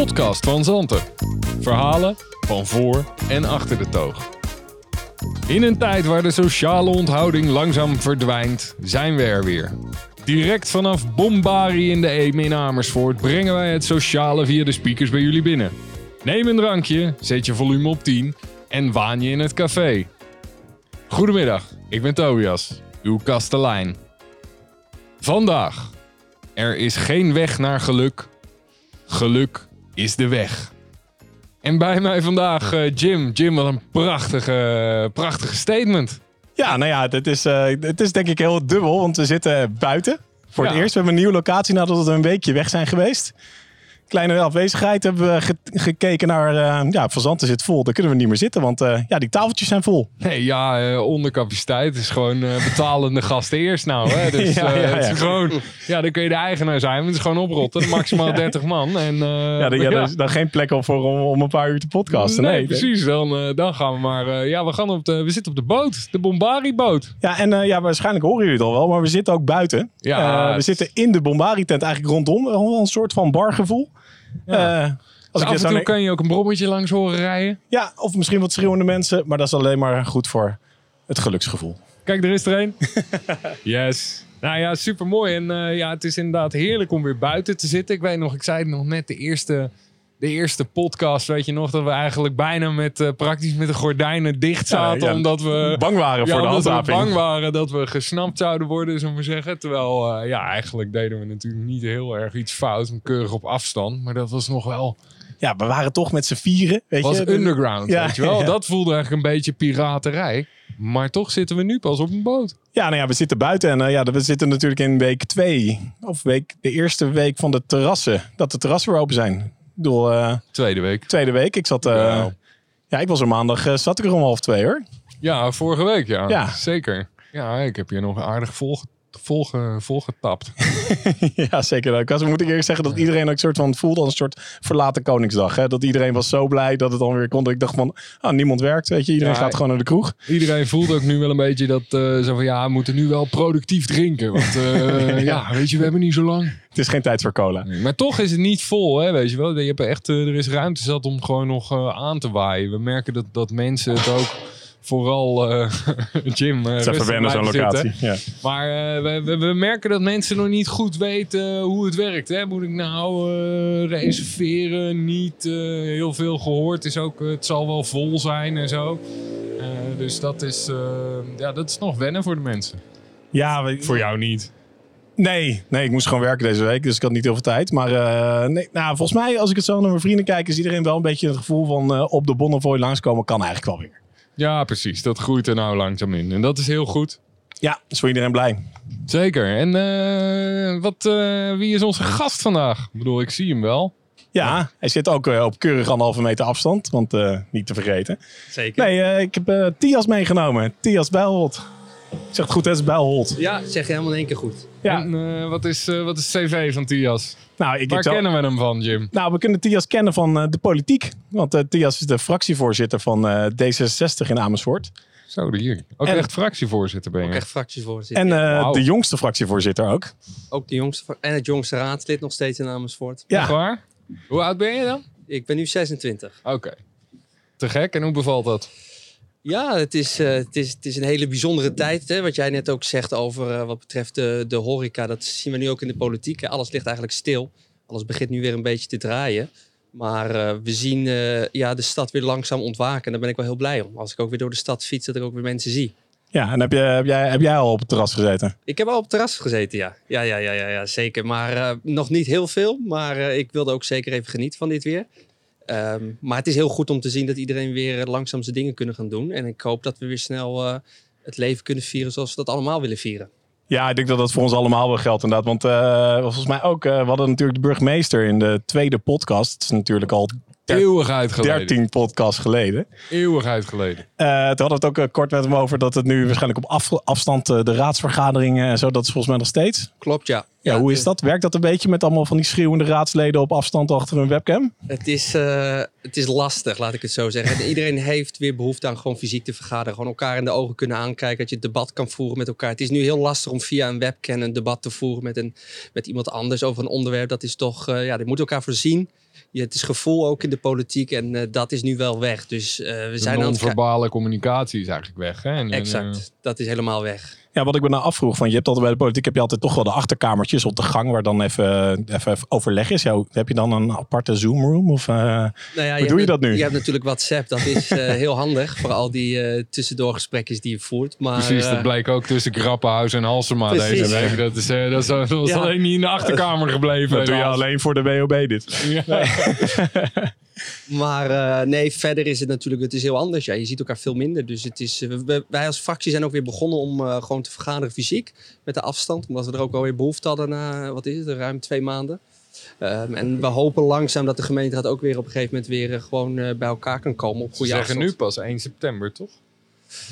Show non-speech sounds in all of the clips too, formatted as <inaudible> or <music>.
podcast van Zanten. Verhalen van voor en achter de toog. In een tijd waar de sociale onthouding langzaam verdwijnt, zijn we er weer. Direct vanaf Bombari in de Eem in Amersfoort brengen wij het sociale via de speakers bij jullie binnen. Neem een drankje, zet je volume op 10 en waan je in het café. Goedemiddag, ik ben Tobias, uw kastelein. Vandaag. Er is geen weg naar geluk. Geluk is de weg. En bij mij vandaag eh, Jim. Jim, wat een prachtige, prachtige statement. Ja, nou ja, het is, het is denk ik heel dubbel, want we zitten buiten. Voor het eerst. We hebben een nieuwe locatie nadat we een weekje weg zijn geweest. Kleine afwezigheid hebben we ge- gekeken naar... eh ja, Fazanten zit vol, daar kunnen we niet meer zitten, want eh, ja, die tafeltjes zijn vol. Nee, ja, eh, ondercapaciteit is gewoon betalende gasten eerst nou. Hè? <laughs> Dus Ja, ja, het is gewoon, ja, dan kun je de eigenaar zijn. maar Het is gewoon oprotten, maximaal <laughs> 30 man. En, Ja, ja, <laughs> er is dan geen plek op voor om, om een paar uur te podcasten. Nee, Nee, precies. Dan, dan gaan we maar. ja, we, gaan op de, we zitten op de boot. De Bombari-boot. Ja, en ja, waarschijnlijk horen jullie het al wel, maar we zitten ook buiten. Ja, we zitten in de Bombari-tent eigenlijk rondom. Een soort van bargevoel. Ja. Eh, Dus af en zo toe kan je ook een brommetje langs horen rijden. Ja, of misschien wat schreeuwende mensen, maar dat is alleen maar goed voor het geluksgevoel. Kijk, er is er een. <laughs> yes. Nou ja, super mooi. En eh, ja, het is inderdaad heerlijk om weer buiten te zitten. Ik weet nog, ik zei het nog net, de eerste, de eerste podcast, weet je nog, dat we eigenlijk bijna met, eh, praktisch met de gordijnen dicht zaten. ja. omdat we Bang waren ja, voor de omdat we handhaving. bang waren dat we gesnapt zouden worden, zullen we zeggen. Terwijl, eh, ja, eigenlijk deden we natuurlijk niet heel erg iets fout, maar keurig op afstand. Maar dat was nog wel, Ja, we waren toch met z'n vieren. Weet was je? underground, Ja, weet je wel. <laughs> Dat voelde eigenlijk een beetje piraterij. Maar toch zitten we nu pas op een boot. Ja, nou ja, we zitten buiten en eh, ja, we zitten natuurlijk in week twee. Of week, de eerste week van de terrassen. Dat de terrassen weer open zijn. Bedoel, eh, Tweede week. tweede week. Ik zat, Wauw. ja, ik was er maandag, eh, zat ik er om half twee hoor. Ja, vorige week, ja. Ja. Zeker. Ja, ik heb je nog aardig volge, volge, volgetapt. <laughs> ja, zeker. Ik was, moet ik eerlijk zeggen dat iedereen ook een soort van voelde als een soort verlaten Koningsdag. Hè? Dat iedereen was zo blij dat het dan weer kon. Dat ik dacht van, ah, niemand werkt, weet je. Iedereen Ja, gaat gewoon naar de kroeg. Iedereen voelt ook nu wel een beetje dat zo van ja, we moeten nu wel productief drinken. Want eh, <laughs> ja, weet je, we hebben niet zo lang. Het is geen tijd voor cola. Maar toch is het niet vol, hè, weet je wel. Je hebt echt, eh, er is ruimte zat om gewoon nog aan te waaien. We merken dat, dat mensen het ook vooral uh, <laughs> Jim. Uh, Het is even wennen zo'n locatie. Ja. Maar uh, we, we, we, merken dat mensen nog niet goed weten hoe het werkt. Hè? Moet ik nou uh, reserveren? Niet uh, heel veel gehoord. Is ook, het zal wel vol zijn en zo. Uh, dus dat is, uh, ja, dat is nog wennen voor de mensen. Ja, we, voor jou niet. Nee, nee, ik moest gewoon werken deze week, dus ik had niet heel veel tijd. Maar uh, nee, nou, volgens mij, als ik het zo naar mijn vrienden kijk, is iedereen wel een beetje het gevoel van uh, op de Bonnefoy langskomen kan eigenlijk wel weer. Ja, precies. Dat groeit er nou langzaam in. En dat is heel goed. Ja, is voor iedereen blij. Zeker. En uh, wat, uh, wie is onze gast vandaag? Ik bedoel, ik zie hem wel. Ja, hij zit ook uh, op keurig anderhalve meter afstand, want uh, niet te vergeten. Zeker. Nee, uh, ik heb uh, Tias meegenomen. Tias Bijlholt. Ik zeg het goed, het is Bijlholt. Ja, zeg je helemaal in één keer goed. Ja. En uh, wat, is, uh, wat is CV van Tias? Nou, ik, Waar ik zou... kennen we hem van, Jim? Nou, we kunnen Tias kennen van uh, de politiek. Want uh, Tias is de fractievoorzitter van uh, D66 in Amersfoort. Zo, hier. Ook En- echt fractievoorzitter ben je. Ook echt fractievoorzitter. En uh, de jongste fractievoorzitter ook. Ook de jongste, en het jongste raadslid nog steeds in Amersfoort. Ja. Echt waar? Hoe oud ben je dan? Ik ben nu 26. Oké. Te gek. En hoe bevalt dat? Ja, het is, eh, het is, het is een hele bijzondere tijd. Hè? Wat jij net ook zegt over eh, wat betreft de, de horeca. Dat zien we nu ook in de politiek. hè. Alles ligt eigenlijk stil. Alles begint nu weer een beetje te draaien. Maar eh, we zien ja, de stad weer langzaam ontwaken. En daar ben ik wel heel blij om. Als ik ook weer door de stad fiets, dat ik ook weer mensen zie. Ja, en heb, je, heb, jij, heb jij al op het terras gezeten? Ik heb al op het terras gezeten, ja. Ja, ja, ja, ja, ja zeker. Maar nog niet heel veel. Maar ik wilde ook zeker even genieten van dit weer. Ehm, maar het is heel goed om te zien dat iedereen weer eh, langzaam zijn dingen kunnen gaan doen. En ik hoop dat we weer snel eh, het leven kunnen vieren zoals we dat allemaal willen vieren. Ja, ik denk dat dat voor ons allemaal wel geldt inderdaad. Want uh, volgens mij ook, uh, we hadden natuurlijk de burgemeester in de tweede podcast. Het is natuurlijk al Eeuwigheid geleden. 13 podcasts geleden. Eeuwigheid geleden. Uh, toen hadden we het ook uh, kort met hem over dat het nu waarschijnlijk op af, afstand uh, de raadsvergaderingen en zo, dat is volgens mij nog steeds. Klopt, ja. Ja, hoe is dat? Werkt dat een beetje met allemaal van die schreeuwende raadsleden op afstand achter een webcam? Het is, uh, het is lastig, laat ik het zo zeggen. <laughs> Iedereen heeft weer behoefte aan gewoon fysiek te vergaderen. Gewoon elkaar in de ogen kunnen aankijken. Dat je het debat kan voeren met elkaar. Het is nu heel lastig om via een webcam een debat te voeren met, een, met iemand anders over een onderwerp. Dat is toch, uh, ja, dit moet elkaar voorzien. je, het is gevoel ook in de politiek en eh, dat is nu wel weg. Dus eh, we De zijn aan het... ki- non-verbale communicatie is eigenlijk weg. Hè? En, en, Exact, dat is helemaal weg. Ja, wat ik me nou afvroeg, van je hebt altijd bij de politiek heb je altijd toch wel de achterkamertjes op de gang waar dan even, even overleg is. Ja, heb je dan een aparte Zoom room? Of, Nou ja, Hoe je doe je dat nu? Je hebt natuurlijk WhatsApp, dat is eh, <laughs> heel handig voor al die eh tussendoorgesprekjes die je voert. Maar, Precies, dat bleek ook tussen Grappenhuis en Halsema Precies. deze week. Dat is, eh, dat is, dat Ja. alleen niet in de achterkamer gebleven. dat doe je alleen voor de WOB dit. <laughs> Maar eh, nee, verder is het natuurlijk het is heel anders. Ja, je ziet elkaar veel minder. Dus het is, eh, we- wij als fractie zijn ook weer begonnen om eh, gewoon te vergaderen fysiek. Met de afstand. Omdat we er ook alweer behoefte hadden na, wat is het, ruim twee maanden. Ehm, en we hopen langzaam dat de gemeenteraad ook weer op een gegeven moment weer gewoon bij elkaar kan komen. Op Ze goede zeggen afstand. nu pas 1 september, toch?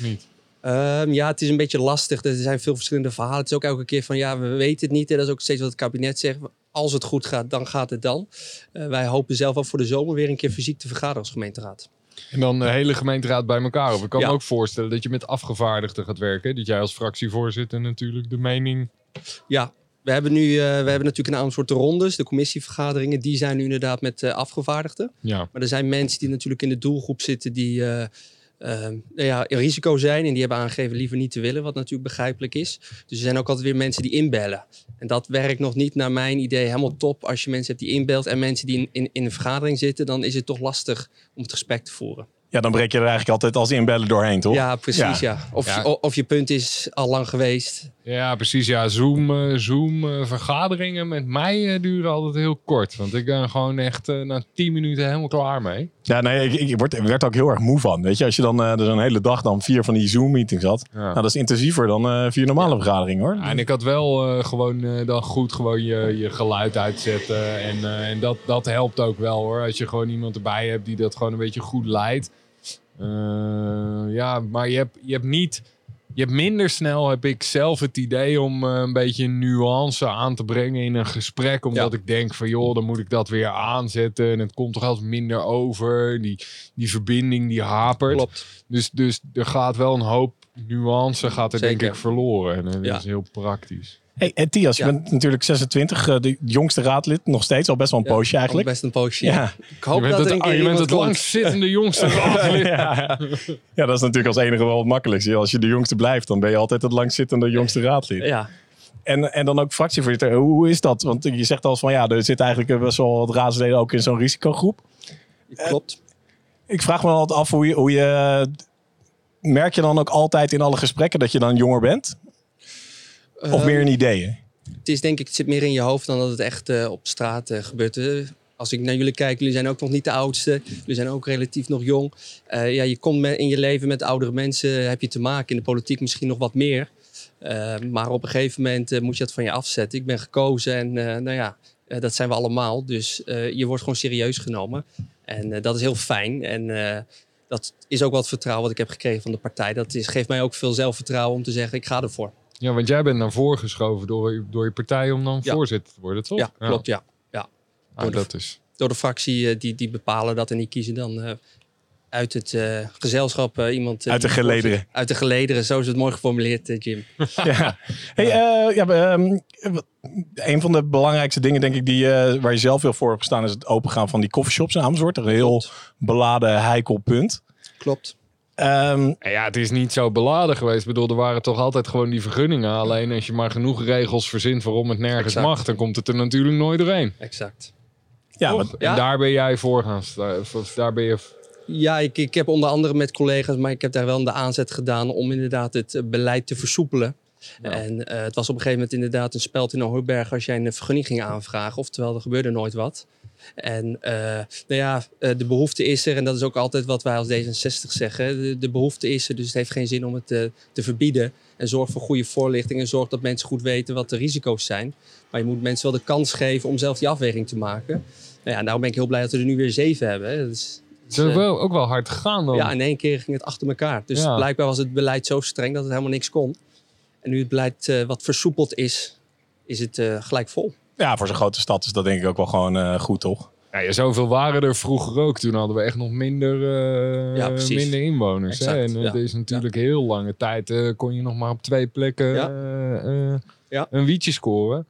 Niet. Ehm, ja, het is een beetje lastig. Er zijn veel verschillende verhalen. Het is ook elke keer van ja, we weten het niet. En dat is ook steeds wat het kabinet zegt. Als het goed gaat, dan gaat het dan. Eh, wij hopen zelf ook voor de zomer weer een keer fysiek te vergaderen als gemeenteraad. En dan de hele gemeenteraad bij elkaar op. Ik kan Ja. me ook voorstellen dat je met afgevaardigden gaat werken. Dat jij als fractievoorzitter natuurlijk de mening... Ja, we hebben nu we hebben natuurlijk een aantal soorten rondes. De commissievergaderingen, die zijn nu inderdaad met eh, afgevaardigden. Ja, Maar er zijn mensen die natuurlijk in de doelgroep zitten die eh, eh, nou ja, risico zijn. En die hebben aangegeven liever niet te willen, wat natuurlijk begrijpelijk is. Dus er zijn ook altijd weer mensen die inbellen. En dat werkt nog niet naar mijn idee helemaal top. Als je mensen hebt die inbelt en mensen die in, in, in een vergadering zitten, dan is het toch lastig om het gesprek te voeren. Ja, dan breek je er eigenlijk altijd als inbellen doorheen, toch? Ja, precies. Ja. Of, Ja. of je punt is al lang geweest. ja precies. Ja, Zoom, eh, Zoom eh, vergaderingen met mij eh, duren altijd heel kort. Want ik ben gewoon echt na 10 minuten helemaal klaar mee. Ja, nee, ik, ik word, ik werd er ook heel erg moe van. Weet je, als je dan eh, er zo'n hele dag dan vier van die Zoom-meetings had. Ja. Nou, dat is intensiever dan eh vier normale vergaderingen, hoor. Ja, en ik had wel eh, gewoon eh, dan goed gewoon je, je geluid uitzetten. En, eh, en dat, dat helpt ook wel hoor. Als je gewoon iemand erbij hebt die dat gewoon een beetje goed leidt. Eh, ja, maar je hebt, je hebt niet. Je hebt minder snel, heb ik zelf het idee om eh, een beetje nuance aan te brengen in een gesprek. Omdat ik denk van joh, dan moet ik dat weer aanzetten. En het komt toch altijd minder over. Die, die verbinding die hapert. Klopt. Dus, dus er gaat wel een hoop nuance gaat er denk ik verloren. En dat Ja. is heel praktisch. Hey, en Thias, je Ja. bent natuurlijk 26, eh, de jongste raadlid. Nog steeds, al best wel een Ja, poosje al eigenlijk. Best een poosje. Ja. Ik hoop je bent dat het, er je bent het komt. langstzittende jongste <laughs> raadslid. ja. ja, dat is natuurlijk als enige wel het makkelijkste. Als je de jongste blijft, dan ben je altijd het langstzittende jongste raadlid. Ja, En, en dan ook fractievoorzitter. Hoe is dat? Want je zegt al van ja, er zit eigenlijk best wel wat raadsleden ook in zo'n risicogroep. klopt. Ik vraag me altijd af hoe je, hoe je. Merk je dan ook altijd in alle gesprekken dat je dan jonger bent? Of Ehm, meer in ideeën? Het is denk ik, het zit meer in je hoofd dan dat het echt eh, op straat eh, gebeurt. Als ik naar jullie kijk, jullie zijn ook nog niet de oudste. Jullie zijn ook relatief nog jong. Eh, ja, je komt in je leven met oudere mensen, heb je te maken. In de politiek misschien nog wat meer. Eh, maar op een gegeven moment moet je dat van je afzetten. Ik ben gekozen en nou ja, dat zijn we allemaal. Dus je wordt gewoon serieus genomen. En dat is heel fijn. En dat is ook wat vertrouwen wat ik heb gekregen van de partij. Dat is, geeft mij ook veel zelfvertrouwen om te zeggen, ik ga ervoor. Ja, want jij bent naar voren geschoven door, door je partij om dan Ja. voorzitter te worden, toch? Ja, klopt, ja. Ah, dat is. door de fractie eh, die, die bepalen dat en die kiezen dan eh, uit het eh, gezelschap eh, iemand. Uit de gelederen. Uit de gelederen, zo is het mooi geformuleerd, Jim. <laughs> ja. Hey, eh, ja, ehm, een van de belangrijkste dingen, denk ik, die, eh, waar je zelf veel voor hebt gestaan, is het opengaan van die coffeeshops in Amersfoort. Een heel beladen, heikel punt. Klopt. Ehm, Nou Ja, het is niet zo beladen geweest. Ik bedoel, er waren toch altijd gewoon die vergunningen. Alleen als je maar genoeg regels verzint waarom het nergens Exact. mag, dan komt het er natuurlijk nooit doorheen. Exact. ja, En daar ben jij voor gaan staan. Of Daar ben je... Ja, ik, ik heb onder andere met collega's, maar ik heb daar wel de aanzet gedaan om inderdaad het beleid te versoepelen. Ja. En eh, het was op een gegeven moment inderdaad een speld in een hooiberg als jij een vergunning ging aanvragen. Oftewel, er gebeurde nooit wat. En eh, nou ja, eh, de behoefte is er. En dat is ook altijd wat wij als D66 zeggen. De, de behoefte is er, dus het heeft geen zin om het eh, te verbieden. En zorg voor goede voorlichting en zorg dat mensen goed weten wat de risico's zijn. Maar je moet mensen wel de kans geven om zelf die afweging te maken. Nou ja, daarom ben ik heel blij dat we er nu weer zeven hebben. hè. Dat is, is wel, ook wel hard gegaan dan. ja, in één keer ging het achter elkaar. Dus Ja. blijkbaar was het beleid zo streng dat het helemaal niks kon. En nu het beleid eh, wat versoepeld is, is het eh, gelijk vol. ja, voor zo'n grote stad is dat denk ik ook wel gewoon eh, goed, toch? Ja, ja, zoveel waren er vroeger ook. Toen hadden we echt nog minder, eh, Ja, minder inwoners. Hè? En ja. het is natuurlijk heel lange tijd. eh, kon je nog maar op twee plekken Ja. eh, eh, Ja. een wietje scoren.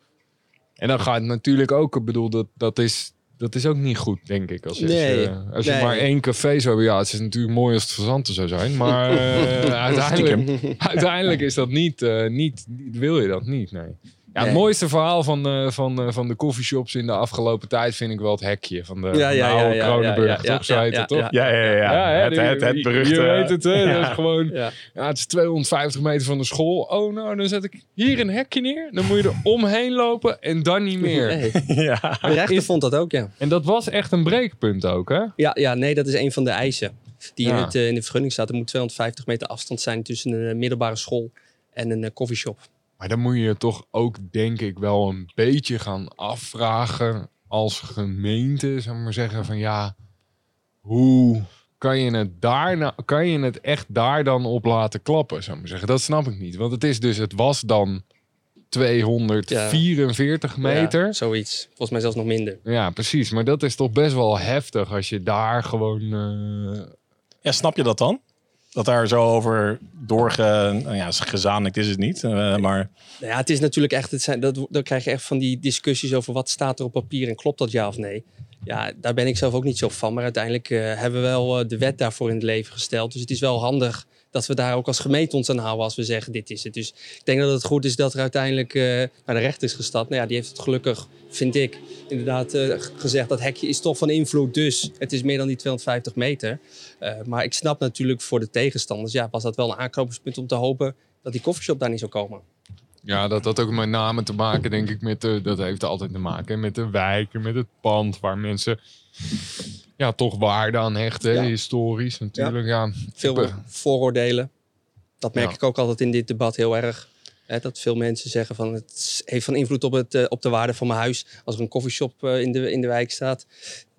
En dan gaat het natuurlijk ook, ik bedoel, dat, dat is dat is ook niet goed, denk ik. Als, als Nee, je, als je nee. maar één café zou hebben, ja, het is natuurlijk mooi als het verzanten zou zijn. Maar <laughs> eh, uiteindelijk, uiteindelijk is dat niet, eh, niet, niet- wil je dat niet, nee. Ja, het Nee. mooiste verhaal van, eh, van, eh, van de coffeeshops in de afgelopen tijd vind ik wel het hekje van de, Ja, ja, de ja, oude ja, Kronenburg, ja, ja, toch? Zo heet het, toch? ja. Ja, ja, het, het, het beruchte... Je weet het, hè? Ja. Dat is gewoon... Ja. Ja, het is 250 meter van de school. Oh, nou, dan zet ik hier een hekje neer. Dan moet je er omheen lopen en dan niet meer. Nee. <laughs> Ja. De rechter Is- vond dat ook, ja. En dat was echt een breekpunt ook, hè? Ja, ja, nee, dat is een van de eisen. Die in, het, eh, in de vergunning staat. Er moet 250 meter afstand zijn tussen een eh, middelbare school en een coffeeshop. Maar dan moet je je toch ook, denk ik, wel een beetje gaan afvragen als gemeente, zou ik maar zeggen, van ja, hoe kan je het daar nou, kan je het echt daar dan op laten klappen, zou ik maar zeggen. Dat snap ik niet, want het is dus, het was dan 244 meter. Ja, zoiets. Volgens mij zelfs nog minder. Ja, precies. Maar dat is toch best wel heftig als je daar gewoon. eh, Ja, snap je dat dan? Dat daar zo over doorge... Nou ja, is het niet. eh, maar Nou ja, het is natuurlijk echt, het zijn, dat, dan krijg je echt van die discussies over wat staat er op papier en klopt dat ja of nee. Ja, daar ben ik zelf ook niet zo van. Maar uiteindelijk eh, hebben we wel eh, de wet daarvoor in het leven gesteld. Dus het is wel handig dat we daar ook als gemeente ons aan houden als we zeggen dit is het. Dus ik denk dat het goed is dat er uiteindelijk eh, naar de rechter is gestapt. Nou ja, die heeft het gelukkig, vind ik, inderdaad eh, gezegd dat hekje is toch van invloed. Dus het is meer dan die 250 meter. Eh, maar ik snap natuurlijk voor de tegenstanders, ja, was dat wel een aanknopingspunt om te hopen dat die koffieshop daar niet zou komen. Ja, dat had ook met name te maken, denk ik, met de. Dat heeft altijd te maken met de wijken, met het pand waar mensen. Ja, toch waarde aan hechten, Ja. historisch natuurlijk. Ja. veel vooroordelen. Dat merk Ja. ik ook altijd in dit debat heel erg. Hè, dat veel mensen zeggen van het heeft van invloed op, het, eh, op de waarde van mijn huis. Als er een koffieshop eh, in, de, in de wijk staat,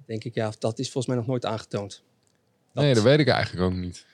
denk ik ja, dat is volgens mij nog nooit aangetoond. Dat- Nee, dat weet ik eigenlijk ook niet.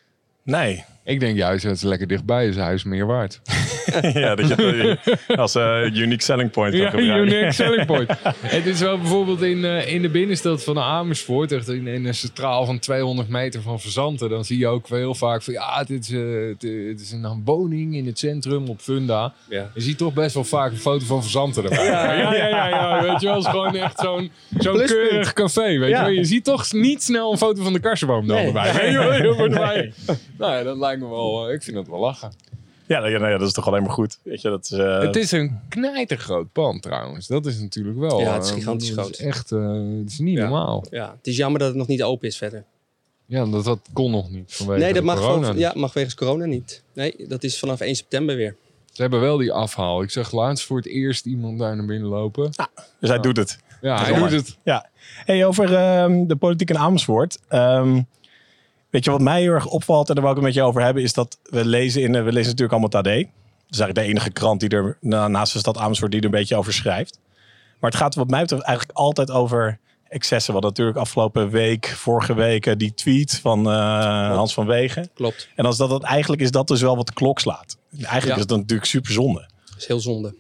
nee. Ik denk juist dat het lekker dichtbij is, huis meer waard. <laughs> ja, dat je het als eh, unique selling point kan Ja, gebruiken. unique <laughs> selling point. Het is wel bijvoorbeeld in, eh, in de binnenstad van Amersfoort, echt in, in een centraal van 200 meter van Verzanten, dan zie je ook wel heel vaak van ja, dit is, eh, het, eh, is een woning in het centrum op Funda. Ja. Je ziet toch best wel vaak een foto van Verzanten erbij. Ja, ja, ja, ja, <laughs> weet je wel, het is gewoon echt zo'n zo'n keurig café, weet Ja. je wel. Je ziet toch niet snel een foto van de karsenboom dan Nee. erbij. Erbij. Nou ja, dat lijkt me wel, eh, ik vind het wel lachen. Ja, dat- ja, nou ja, dat is toch alleen maar goed. Weet je, dat is, eh, Het is een knijtergroot pand trouwens. Dat is natuurlijk wel. Ja, het is eh, gigantisch groot. is echt, eh, het is niet Ja. normaal. Ja, het is jammer dat het nog niet open is verder. Ja, dat, dat kon nog niet vanwege nee, dat de mag, corona. ja, mag wegens corona niet. Nee, dat is vanaf 1 september weer. Ze hebben wel die afhaal. Ik zag laatst voor het eerst iemand daar naar binnen lopen. dus hij doet het. Ja, hij doet het. Ja. Hey, over ehm, de politiek in Amersfoort. Ehm, weet je wat mij heel erg opvalt en daar wil ik het met je over hebben, is dat we lezen in, we lezen natuurlijk allemaal het AD. Dat is eigenlijk de enige krant die er na- naast de stad Amersfoort die er een beetje over schrijft. Maar het gaat wat mij betreft eigenlijk altijd over excessen. Wat natuurlijk afgelopen week, vorige week, eh, die tweet van eh, Hans van Wegen. Klopt. En als dat het eigenlijk is, dat dus wel wat de klok slaat. Eigenlijk Ja. is dan natuurlijk super zonde. Dat is heel zonde.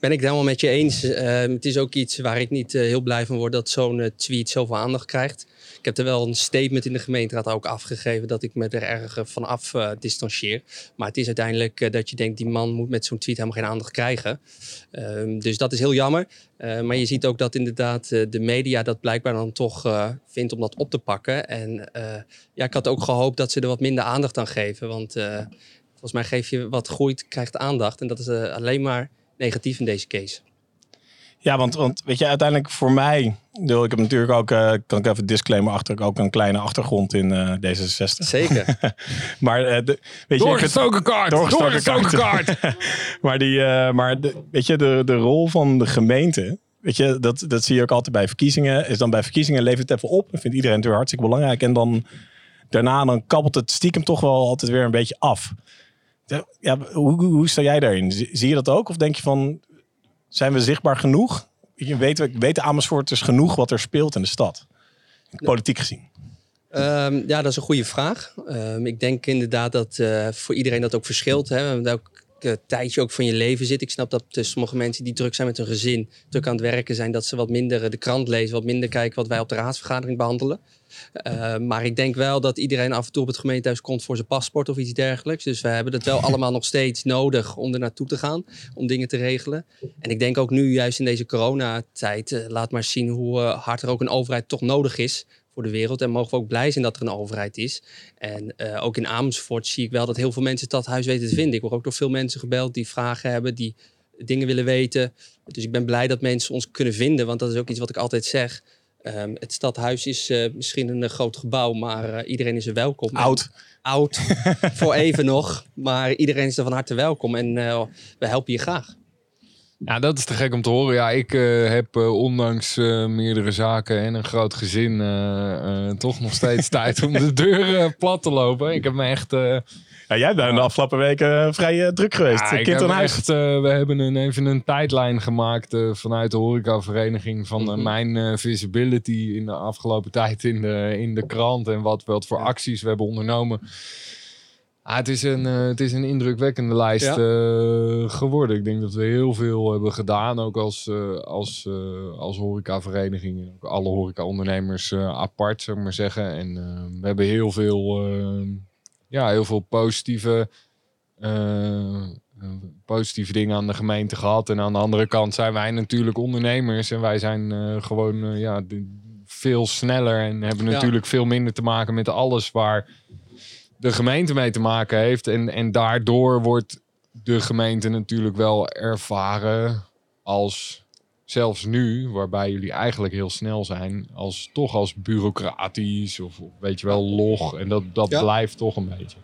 Ben ik het helemaal met je eens. Eh, het is ook iets waar ik niet eh, heel blij van word dat zo'n tweet zoveel aandacht krijgt. Ik heb er wel een statement in de gemeenteraad ook afgegeven dat ik me er erg eh, van af eh, distancieer. Maar het is uiteindelijk eh, dat je denkt, die man moet met zo'n tweet helemaal geen aandacht krijgen. Ehm, dus dat is heel jammer. Maar je ziet ook dat inderdaad de media dat blijkbaar dan toch vindt om dat op te pakken. En ja, ik had ook gehoopt dat ze er wat minder aandacht aan geven. Want volgens mij geef je wat groeit, krijgt aandacht. En dat is alleen maar negatief in deze case. Ja, want, want weet je, uiteindelijk voor mij, ik heb natuurlijk ook, eh, kan ik even disclaimer achter, ik ook een kleine achtergrond in eh, D66. Zeker. <laughs> Maar eh, de, weet je, Doorgestoken kaart! Doorgestoken Doorgestoken kaart. <laughs> maar die, eh, maar de, weet je, de, de rol van de gemeente, weet je, dat, dat zie je ook altijd bij verkiezingen, is dan bij verkiezingen levert het even op. Dat vindt iedereen natuurlijk hartstikke belangrijk. En dan daarna dan kabbelt het stiekem toch wel altijd weer een beetje af. Ja, hoe, hoe, sta jij daarin? Zie je dat ook? Of denk je van, zijn we zichtbaar genoeg? Je weet, we- weten Amersfoorters genoeg wat er speelt in de stad? Politiek gezien. Ehm, ja, dat is een goede vraag. Ehm, ik denk inderdaad dat eh, voor iedereen dat ook verschilt. Hè. We hebben ook tijdje ook van je leven zit. Ik snap dat uh, sommige mensen die druk zijn met hun gezin, druk aan het werken zijn, dat ze wat minder uh, de krant lezen, wat minder kijken wat wij op de raadsvergadering behandelen. Uh, maar ik denk wel dat iedereen af en toe op het gemeentehuis komt voor zijn paspoort of iets dergelijks. Dus we hebben het wel allemaal nog steeds nodig om er naartoe te gaan, om dingen te regelen. En ik denk ook nu, juist in deze coronatijd, laat maar zien hoe hard er ook een overheid toch nodig is voor de wereld. En mogen we ook blij zijn dat er een overheid is. En uh, ook in Amersfoort zie ik wel dat heel veel mensen het stadhuis weten te vinden. Ik word ook door veel mensen gebeld die vragen hebben, die dingen willen weten. Dus ik ben blij dat mensen ons kunnen vinden, want dat is ook iets wat ik altijd zeg. Um, het stadhuis is uh, misschien een uh, groot gebouw, maar uh, iedereen is er welkom. Oud. Oud, <laughs> voor even nog. Maar iedereen is er van harte welkom en we helpen je graag. Ja, dat is te gek om te horen. Ja, ik uh, heb uh, ondanks uh, meerdere zaken en een groot gezin toch nog steeds <laughs> tijd om de deur plat te lopen. Ik heb me echt... ja, jij bent de afgelopen weken vrij druk geweest. Ja, kind aan huis. Echt, we hebben een, even een tijdlijn gemaakt vanuit de horecavereniging van mm -hmm. mijn visibility in de afgelopen tijd in de, in de krant. En wat, wat voor acties we hebben ondernomen. Ah, het, is een, uh, het is een indrukwekkende lijst ja. uh, geworden. Ik denk dat we heel veel hebben gedaan, ook als, uh, als, als horecavereniging. En ook alle horecaondernemers apart, zou ik maar zeggen. En we hebben heel veel, ja, heel veel positieve, positieve dingen aan de gemeente gehad. En aan de andere kant zijn wij natuurlijk ondernemers. En wij zijn gewoon ja, veel sneller en hebben natuurlijk veel minder te maken met alles waar de gemeente mee te maken heeft. En, en daardoor wordt de gemeente natuurlijk wel ervaren als, zelfs nu, waarbij jullie eigenlijk heel snel zijn, als toch als bureaucratisch of, weet je wel, log. En dat, dat ja. blijft toch een beetje.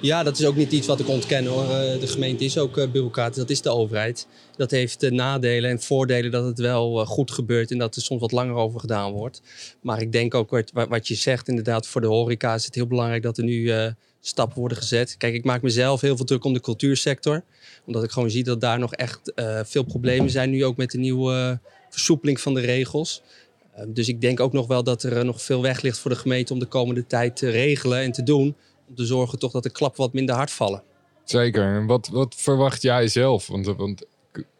Ja, dat is ook niet iets wat ik ontken hoor. De gemeente is ook bureaucratisch, dat is de overheid. Dat heeft nadelen en voordelen dat het wel goed gebeurt en dat er soms wat langer over gedaan wordt. Maar ik denk ook wat, wat je zegt, inderdaad, voor de horeca is het heel belangrijk dat er nu stappen worden gezet. Kijk, ik maak mezelf heel veel druk om de cultuursector. Omdat ik gewoon zie dat daar nog echt veel problemen zijn. Nu ook met de nieuwe versoepeling van de regels. Dus ik denk ook nog wel dat er nog veel weg ligt voor de gemeente om de komende tijd te regelen en te doen om te zorgen toch dat de klappen wat minder hard vallen. Zeker. En wat, wat verwacht jij zelf? Want, want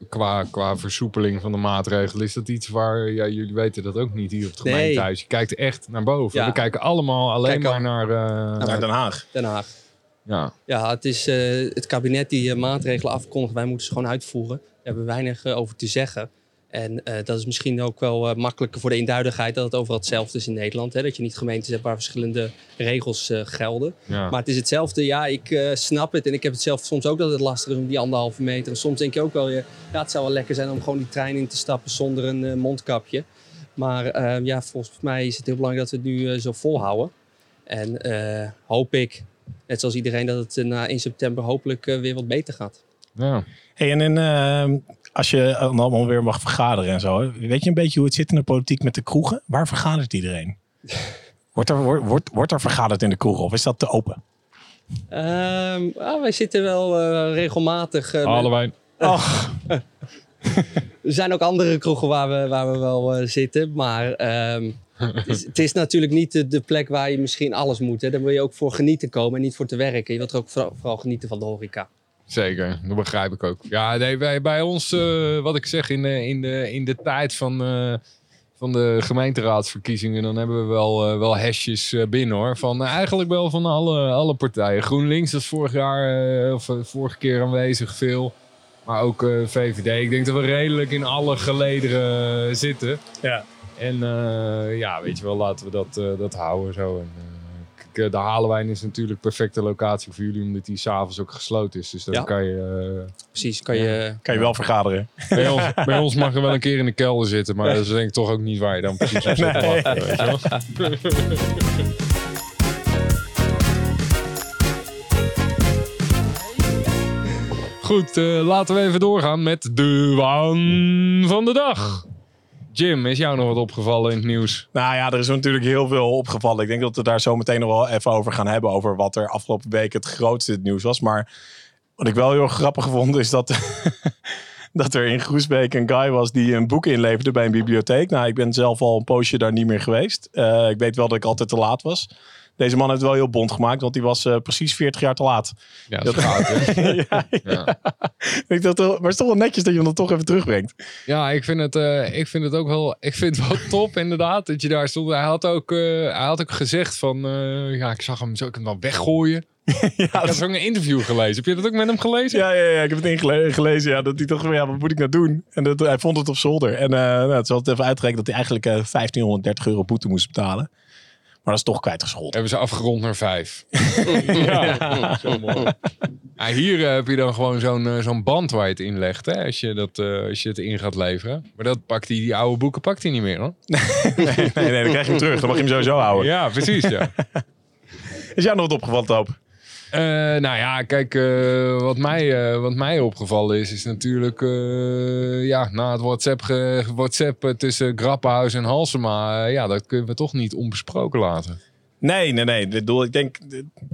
qua, qua versoepeling van de maatregelen is dat iets waar ja, jullie weten dat ook niet hier op het gemeentehuis. Nee. Je kijkt echt naar boven. Ja. We kijken allemaal alleen Kijk, maar naar, uh, naar Den Haag. Den Haag. Ja, ja het is uh, het kabinet die uh, maatregelen afkondigt. Wij moeten ze gewoon uitvoeren. Daar hebben we weinig over te zeggen. En uh, dat is misschien ook wel uh, makkelijker voor de eenduidigheid dat het overal hetzelfde is in Nederland. Hè? Dat je niet gemeentes hebt waar verschillende regels uh, gelden. Ja. Maar het is hetzelfde. Ja, ik snap het. En ik heb het zelf soms ook dat het lastig is om die anderhalve meter. En soms denk je ook wel, ja, het zou wel lekker zijn om gewoon die trein in te stappen zonder een mondkapje. Maar ja, volgens mij is het heel belangrijk dat we het nu zo volhouden. En hoop ik, net zoals iedereen, dat het na 1 september hopelijk weer wat beter gaat. Ja. Hey, en in, als je allemaal weer mag vergaderen en zo. Weet je een beetje hoe het zit in de politiek met de kroegen? Waar vergadert iedereen? <laughs> Wordt er, wordt, wordt er vergaderd in de kroegen of is dat te open? Um, wij zitten wel uh, regelmatig. Uh, Allebei. <laughs> Ach. er zijn ook andere kroegen waar we, waar we wel uh, zitten. Maar um, het, is, het, is, natuurlijk niet de, de, plek waar je misschien alles moet. Hè. Daar wil je ook voor genieten komen en niet voor te werken. Je wilt er ook vooral, vooral genieten van de horeca. Zeker, dat begrijp ik ook. Ja, nee, bij, bij ons, uh, wat ik zeg, in de, in de, in de tijd van, uh, van de gemeenteraadsverkiezingen, dan hebben we wel, uh, wel hashjes binnen hoor. Van eigenlijk wel van alle, alle partijen. GroenLinks was vorig jaar, of vorige keer aanwezig veel. Maar ook VVD. Ik denk dat we redelijk in alle gelederen zitten. Ja. En ja, weet je wel, laten we dat, dat houden zo. En, de Halenwijn is natuurlijk perfecte locatie voor jullie, omdat die s'avonds ook gesloten is. Dus dan ja. kan je... Uh, Precies, kan je... Kan je wel vergaderen. Bij ons, bij ons, mag er wel een keer in de kelder zitten, maar dat is denk ik toch ook niet waar je dan precies op zit te wachten, weet je wel? Goed, uh, laten we even doorgaan met de waan van de dag. Jim, is jou nog wat opgevallen in het nieuws? Nou ja, er is natuurlijk heel veel opgevallen. Ik denk dat we daar zo meteen nog wel even over gaan hebben. Over wat er afgelopen week het grootste nieuws was. Maar wat ik wel heel grappig vond is dat, <laughs> dat er in Groesbeek een guy was die een boek inleverde bij een bibliotheek. Nou, ik ben zelf al een poosje daar niet meer geweest. Uh, ik weet wel dat ik altijd te laat was. Deze man heeft wel heel bond gemaakt, want die was eh, precies 40 jaar te laat. Ja, dat hè? <laughs> ja, Ja. ik dacht, maar het is toch wel netjes dat je hem dan toch even terugbrengt. Ja, ik vind, het, eh, ik vind het ook wel, ik vind het wel <laughs> top inderdaad dat je daar stond. Hij had ook, eh, hij had ook gezegd van, ja, ik zag hem, zou ik hem dan weggooien? <laughs> ja, Ik had zo'n interview gelezen. Heb je dat ook met hem gelezen? Ja, ja, ja, ik heb het ingele- gelezen. Ja, dat hij toch, ja, wat moet ik nou doen? En dat, hij vond het op zolder. En nou, het altijd even uitgerekend dat hij eigenlijk eh 1530 euro boete moest betalen. Maar dat is toch kwijtgescholden. Hebben ze afgerond naar vijf. <laughs> ja, zo mooi. Ja, hier eh, heb je dan gewoon zo'n eh, zo'n band waar je het in legt, hè, als, je dat, eh, als je het in gaat leveren. Maar dat pakt hij, die oude boeken pakt hij niet meer, hoor. <laughs> Nee, nee, nee, dan krijg je hem terug. Dan mag je hem sowieso houden. Ja, precies, ja. <laughs> Is jou nog wat opgevallen, Toop? Eh, nou ja, kijk, eh, wat, mij, eh, wat mij opgevallen is, is natuurlijk ja, na het WhatsApp, WhatsApp tussen Grappenhuis en Halsema. ja, dat kunnen we toch niet onbesproken laten. Nee, nee, nee. Ik bedoel, ik denk,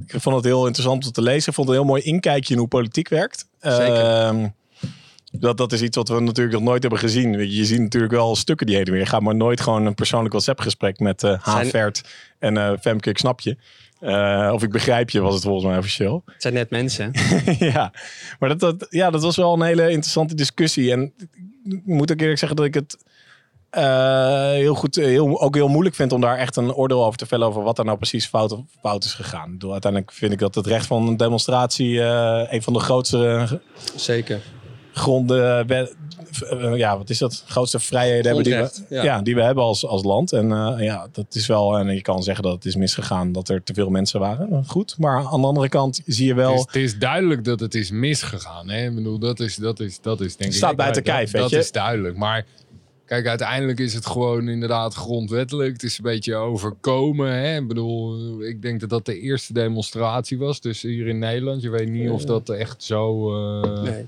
ik vond het heel interessant om te lezen. Ik vond het een heel mooi inkijkje in hoe politiek werkt. Zeker. Ehm, dat, dat is iets wat we natuurlijk nog nooit hebben gezien. Je ziet natuurlijk wel stukken die heen en weer gaan, maar nooit gewoon een persoonlijk WhatsApp-gesprek met Zijn- Havert en Femke, ik snap je. Eh, of ik begrijp je, was het volgens mij officieel. Het zijn net mensen. <laughs> ja, maar dat, dat, ja, dat was wel een hele interessante discussie. En ik moet ook eerlijk zeggen dat ik het eh, heel goed, heel, ook heel moeilijk vind om daar echt een oordeel over te vellen over wat er nou precies fout, fout is gegaan. Ik bedoel, uiteindelijk vind ik dat het recht van een demonstratie eh, een van de grootste eh, Zeker. Gronden, we- eh, ja, wat is dat? Grootste vrijheden hebben die we, ja. ja. die we hebben als, als land. En eh, ja, dat is wel, en je kan zeggen dat het is misgegaan, dat er te veel mensen waren. Eh, Goed, maar aan de andere kant zie je wel. Het is, het is duidelijk dat het is misgegaan. Hè? Ik bedoel, dat is, dat is, dat is denk ik... Staat buiten dat- kijf, weet Dat je. is duidelijk. Maar kijk, uiteindelijk is het gewoon inderdaad grondwettelijk. Het is een beetje overkomen. Hè? Ik bedoel, ik denk dat dat de eerste demonstratie was. Dus hier in Nederland. Je weet niet of dat echt zo... eh, Nee.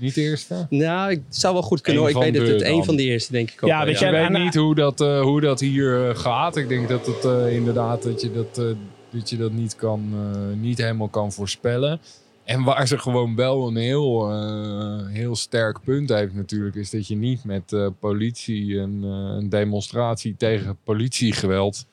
Niet de eerste? Nou, ik zou wel goed kunnen Eén hoor. Ik weet dat het een van de eerste denk ik ook. Ja, weet Ik je, weet en- niet hoe dat, eh, hoe dat hier eh, gaat. Ik denk dat het eh, inderdaad dat je dat, eh, dat je dat niet, kan, eh, niet helemaal kan voorspellen. En waar ze gewoon wel een heel, eh, heel sterk punt heeft natuurlijk, is dat je niet met eh, politie een, eh, een demonstratie tegen politiegeweld.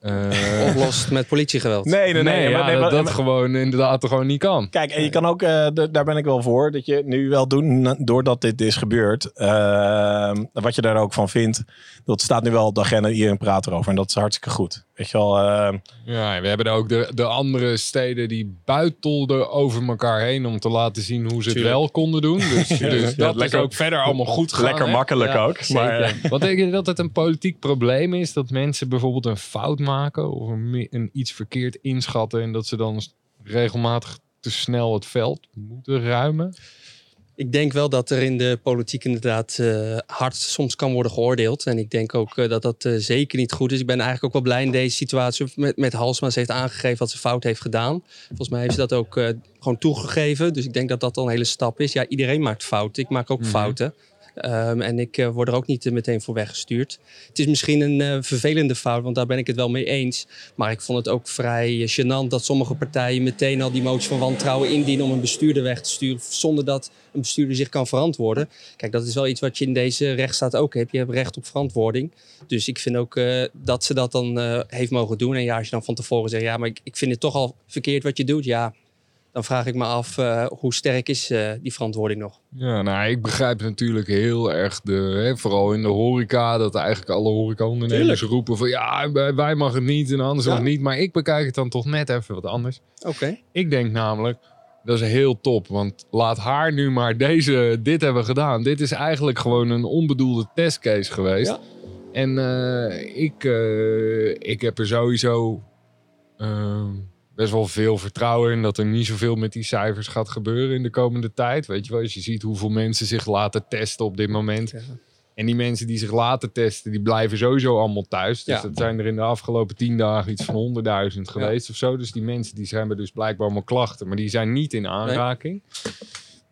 Eh, Oplost met politiegeweld. Nee, nee, nee. nee, maar- nee, dat, maar- dat maar- gewoon inderdaad gewoon niet kan. Kijk, en je kan ook, eh, daar ben ik wel voor, dat je nu wel doen, doordat dit is gebeurd, ehm, wat je daar ook van vindt, dat staat nu wel op de agenda, iedereen praat erover en dat is hartstikke goed. Weet je wel, ehm, Ja, we hebben ook de, de andere steden die buitelden over elkaar heen om te laten zien hoe ze het wel konden doen. <laughs> Dus, dus Ja, dat lekker- is ook verder allemaal goed gegaan. lekker hè? makkelijk Ja, ook. Maar, eh, Wat denk je dat het een politiek probleem is? Dat mensen bijvoorbeeld een fout maken of een, iets verkeerd inschatten en dat ze dan regelmatig te snel het veld moeten ruimen? Ik denk wel dat er in de politiek inderdaad eh, hard soms kan worden geoordeeld. En ik denk ook eh, dat dat eh, zeker niet goed is. Ik ben eigenlijk ook wel blij in deze situatie met, met Halsma. Ze heeft aangegeven wat ze fout heeft gedaan. Volgens mij heeft ze dat ook gewoon toegegeven. Dus ik denk dat dat al een hele stap is. Ja, iedereen maakt fouten. Ik maak ook Mhm. fouten. Ehm, en ik eh, word er ook niet eh, meteen voor weggestuurd. Het is misschien een eh, vervelende fout, want daar ben ik het wel mee eens. Maar ik vond het ook vrij gênant dat sommige partijen meteen al die motie van wantrouwen indienen om een bestuurder weg te sturen. Zonder dat een bestuurder zich kan verantwoorden. Kijk, dat is wel iets wat je in deze rechtsstaat ook hebt. Je hebt recht op verantwoording. Dus ik vind ook dat ze dat dan heeft mogen doen. En ja, als je dan van tevoren zegt, ja, maar ik, ik vind het toch al verkeerd wat je doet. Ja, dan vraag ik me af eh, hoe sterk is eh, die verantwoording nog. Ja, nou, ik begrijp natuurlijk heel erg de, hè, vooral in de horeca, dat eigenlijk alle horecaondernemers roepen van ja, wij, wij mag het niet en anders Ja. mag het niet. Maar ik bekijk het dan toch net even wat anders. Oké. Ik denk namelijk, dat is heel top. Want laat haar nu maar deze, dit hebben gedaan. Dit is eigenlijk gewoon een onbedoelde testcase geweest. Ja. En eh, ik, ik heb er sowieso eh, best wel veel vertrouwen in dat er niet zoveel met die cijfers gaat gebeuren in de komende tijd. Weet je wel, als je ziet hoeveel mensen zich laten testen op dit moment. Ja. En die mensen die zich laten testen, die blijven sowieso allemaal thuis. Dus Ja. dat zijn er in de afgelopen tien dagen iets van 100.000 geweest of zo. Dus die mensen die hebben dus blijkbaar allemaal klachten. Maar die zijn niet in aanraking.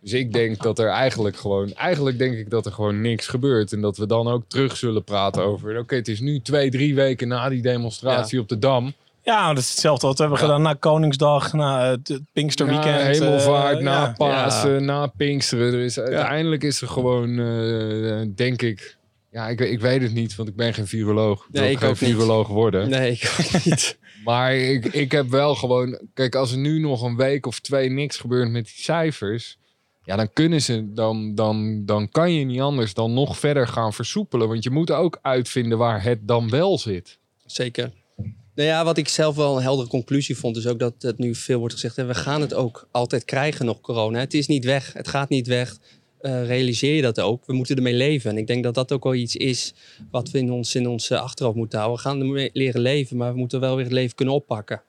Dus ik denk dat er eigenlijk gewoon... Eigenlijk denk ik dat er gewoon niks gebeurt. En dat we dan ook terug zullen praten over... Oké, het is nu twee, drie weken na die demonstratie op de Dam. Ja, dat is hetzelfde wat we hebben Ja. gedaan na Koningsdag, na het het Pinksterweekend. Na hemelvaart, eh, na ja. Pasen, na Pinksteren. Er is, Uiteindelijk is er gewoon, eh, denk ik... Ja, ik, ik weet het niet, want ik ben geen viroloog. Nee, wil ik geen ook niet. viroloog worden. Nee, ik ook niet. <laughs> Maar ik, ik heb wel gewoon... Kijk, als er nu nog een week of twee niks gebeurt met die cijfers... Ja, dan kunnen ze... Dan, dan, dan kan je niet anders dan nog verder gaan versoepelen. Want je moet ook uitvinden waar het dan wel zit. Zeker. Nou ja, wat ik zelf wel een heldere conclusie vond, is ook dat het nu veel wordt gezegd. En we gaan het ook altijd krijgen nog, corona. Het is niet weg. Het gaat niet weg. Eh, realiseer je dat ook. We moeten ermee leven. En ik denk dat dat ook wel iets is wat we in ons, in ons eh, achterhoofd moeten houden. We gaan ermee leren leven, maar we moeten wel weer het leven kunnen oppakken.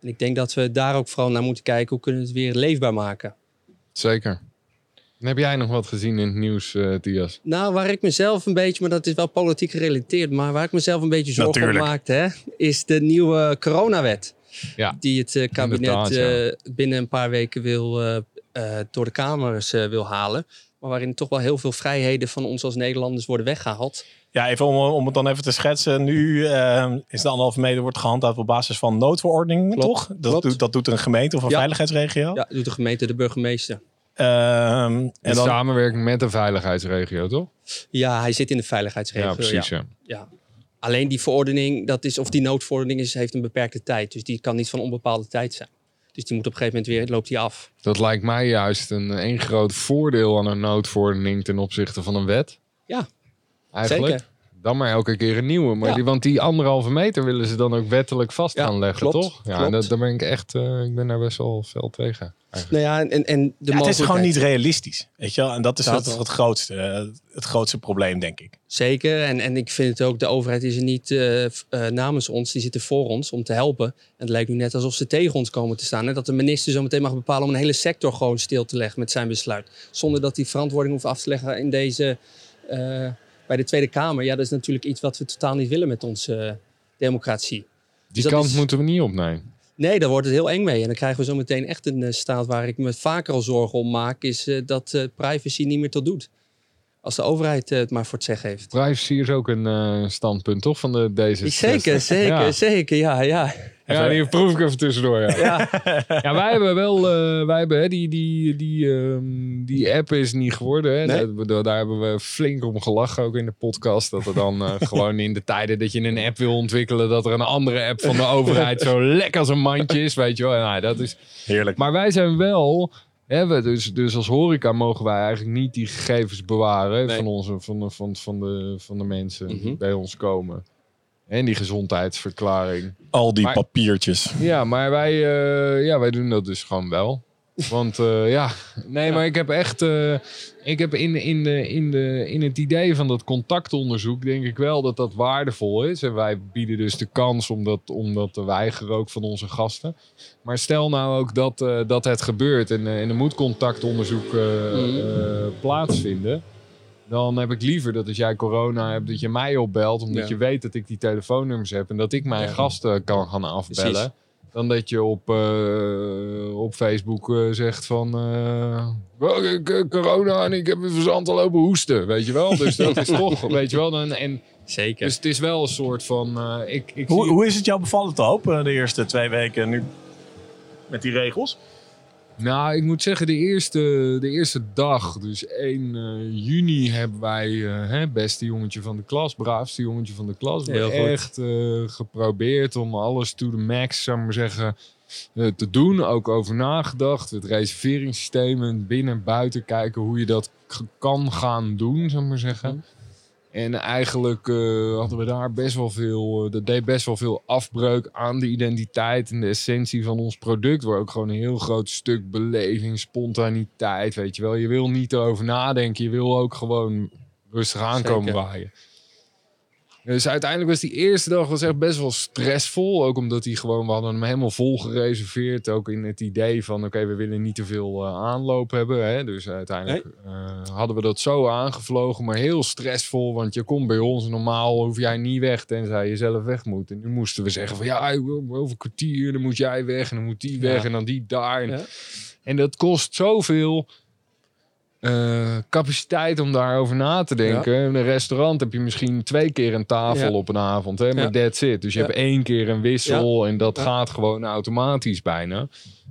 En ik denk dat we daar ook vooral naar moeten kijken. Hoe kunnen we het weer leefbaar maken? Zeker. En heb jij nog wat gezien in het nieuws, eh Thias? Nou, waar ik mezelf een beetje, maar dat is wel politiek gerelateerd, maar waar ik mezelf een beetje zorgen om maakte, hè, is de nieuwe coronawet. Ja. Die het eh, kabinet eh, binnen een paar weken wil, eh, eh, door de Kamers eh, wil halen. Maar waarin toch wel heel veel vrijheden van ons als Nederlanders worden weggehaald. Ja, even om, om het dan even te schetsen. Nu eh, is de anderhalve meter wordt gehandhaafd op basis van noodverordening, Klopt, toch? Dat, klopt. Doet, dat doet een gemeente of een Ja. veiligheidsregio. Ja, doet de gemeente de burgemeester. Ehm, In en dan, samenwerking met de veiligheidsregio, toch? Ja, hij zit in de veiligheidsregio. Ja, precies. Ja. Ja. Alleen die verordening, dat is, of die noodverordening is, heeft een beperkte tijd. Dus die kan niet van onbepaalde tijd zijn. Dus die moet op een gegeven moment weer, loopt die af. Dat lijkt mij juist een één groot voordeel aan een noodverordening ten opzichte van een wet. Ja, Eigenlijk. zeker. Dan maar elke keer een nieuwe. Maar Ja. die, want die anderhalve meter willen ze dan ook wettelijk vast Ja, gaan leggen, klopt, toch? Ja, klopt. dat, daar ben ik echt, eh, ik ben daar best wel fel tegen. Eigenlijk. Nou ja, en, en de ja, het is gewoon niet realistisch. Weet je wel? En dat is Dat. het, het, grootste, het grootste probleem, denk ik. Zeker. En, en ik vind het ook, de overheid is er niet eh, eh, namens ons, die zitten voor ons om te helpen. En het lijkt nu net alsof ze tegen ons komen te staan. En dat de minister zo meteen mag bepalen om een hele sector gewoon stil te leggen met zijn besluit. Zonder dat hij verantwoording hoeft af te leggen in deze, eh, bij de Tweede Kamer. Ja, dat is natuurlijk iets wat we totaal niet willen met onze democratie. Die dat kant is- moeten we niet opnemen. Nee, daar wordt het heel eng mee. En dan krijgen we zo meteen echt een eh, staat waar ik me vaker al zorgen om maak, is eh, dat eh, privacy niet meer tot doet. Als de overheid eh, het maar voor het zeggen heeft. Privacy is ook een eh, standpunt, toch? Van de D66. Zeker, <laughs> zeker, Ja. zeker. Ja, ja. Ja, die proef ik even tussendoor. Ja, ja. <laughs> ja wij hebben wel, eh, wij hebben, hè, die, die, die, ehm, die app is niet geworden. Hè. Nee. Daar, daar hebben we flink om gelachen, ook in de podcast. Dat er dan eh, <laughs> gewoon in de tijden dat je een app wil ontwikkelen, dat er een andere app van de overheid zo lekker als een mandje is, weet je wel. Nou, dat is, Heerlijk. maar wij zijn wel, hè, we dus, dus als horeca mogen wij eigenlijk niet die gegevens bewaren Nee. van, onze, van, de, van, van, de, van de mensen die Mhm. bij ons komen. En die gezondheidsverklaring. Al die Maar- papiertjes. Ja, maar wij, eh, ja, wij doen dat dus gewoon wel. Want eh, ja, nee, maar ik heb echt, eh, ik heb in, in, de, in, de, in het idee van dat contactonderzoek denk ik wel dat dat waardevol is. En wij bieden dus de kans om dat, om dat te weigeren ook van onze gasten. Maar stel nou ook dat, eh, dat het gebeurt en, en er moet contactonderzoek Mhm. plaatsvinden. Dan heb ik liever dat als jij corona hebt, dat je mij opbelt. Omdat Ja. je weet dat ik die telefoonnummers heb. En dat ik mijn Ja. gasten kan gaan afbellen. Precies. Dan dat je op, eh, op Facebook eh, zegt van... eh, "Wel, ik, corona en ik heb een verzand al lopen hoesten. Weet je wel? Dus dat is <laughs> toch, weet je wel. Dan, en, Zeker. dus het is wel een soort van... eh, ik, ik Hoe, zie- hoe is het jou bevallen te hopen de eerste twee weken nu? Met die regels? Nou, ik moet zeggen, de eerste, de eerste dag, dus 1 eh, juni, hebben wij eh hè, beste jongetje van de klas, braafste jongetje van de klas, goed. echt eh, geprobeerd om alles to the max, zou ik maar zeggen, te doen. Ook over nagedacht, het reserveringssysteem en binnen en buiten kijken hoe je dat kan gaan doen, zou ik maar zeggen. En eigenlijk eh, hadden we daar best wel veel, eh, dat deed best wel veel afbreuk aan de identiteit en de essentie van ons product. Waar ook gewoon een heel groot stuk beleving, spontaniteit, weet je wel. Je wil niet erover nadenken, je wil ook gewoon rustig aankomen waaien. Dus uiteindelijk was die eerste dag was echt best wel stressvol. Ook omdat die gewoon, we hadden hem helemaal vol gereserveerd. Ook in het idee van, oké, we willen niet te veel eh, aanloop hebben. Hè? Dus uiteindelijk eh, hadden we dat zo aangevlogen. Maar heel stressvol, want je komt bij ons. Normaal hoef jij niet weg, tenzij je zelf weg moet. En nu moesten we zeggen van, ja, over een kwartier, dan moet jij weg. En dan moet die weg Ja. en dan die daar. En, Ja. en dat kost zoveel eh, capaciteit om daarover na te denken. In een restaurant heb je misschien twee keer een tafel Ja. op een avond. Hè, maar that's it. Dus je hebt één keer een wissel en dat gaat gewoon automatisch bijna.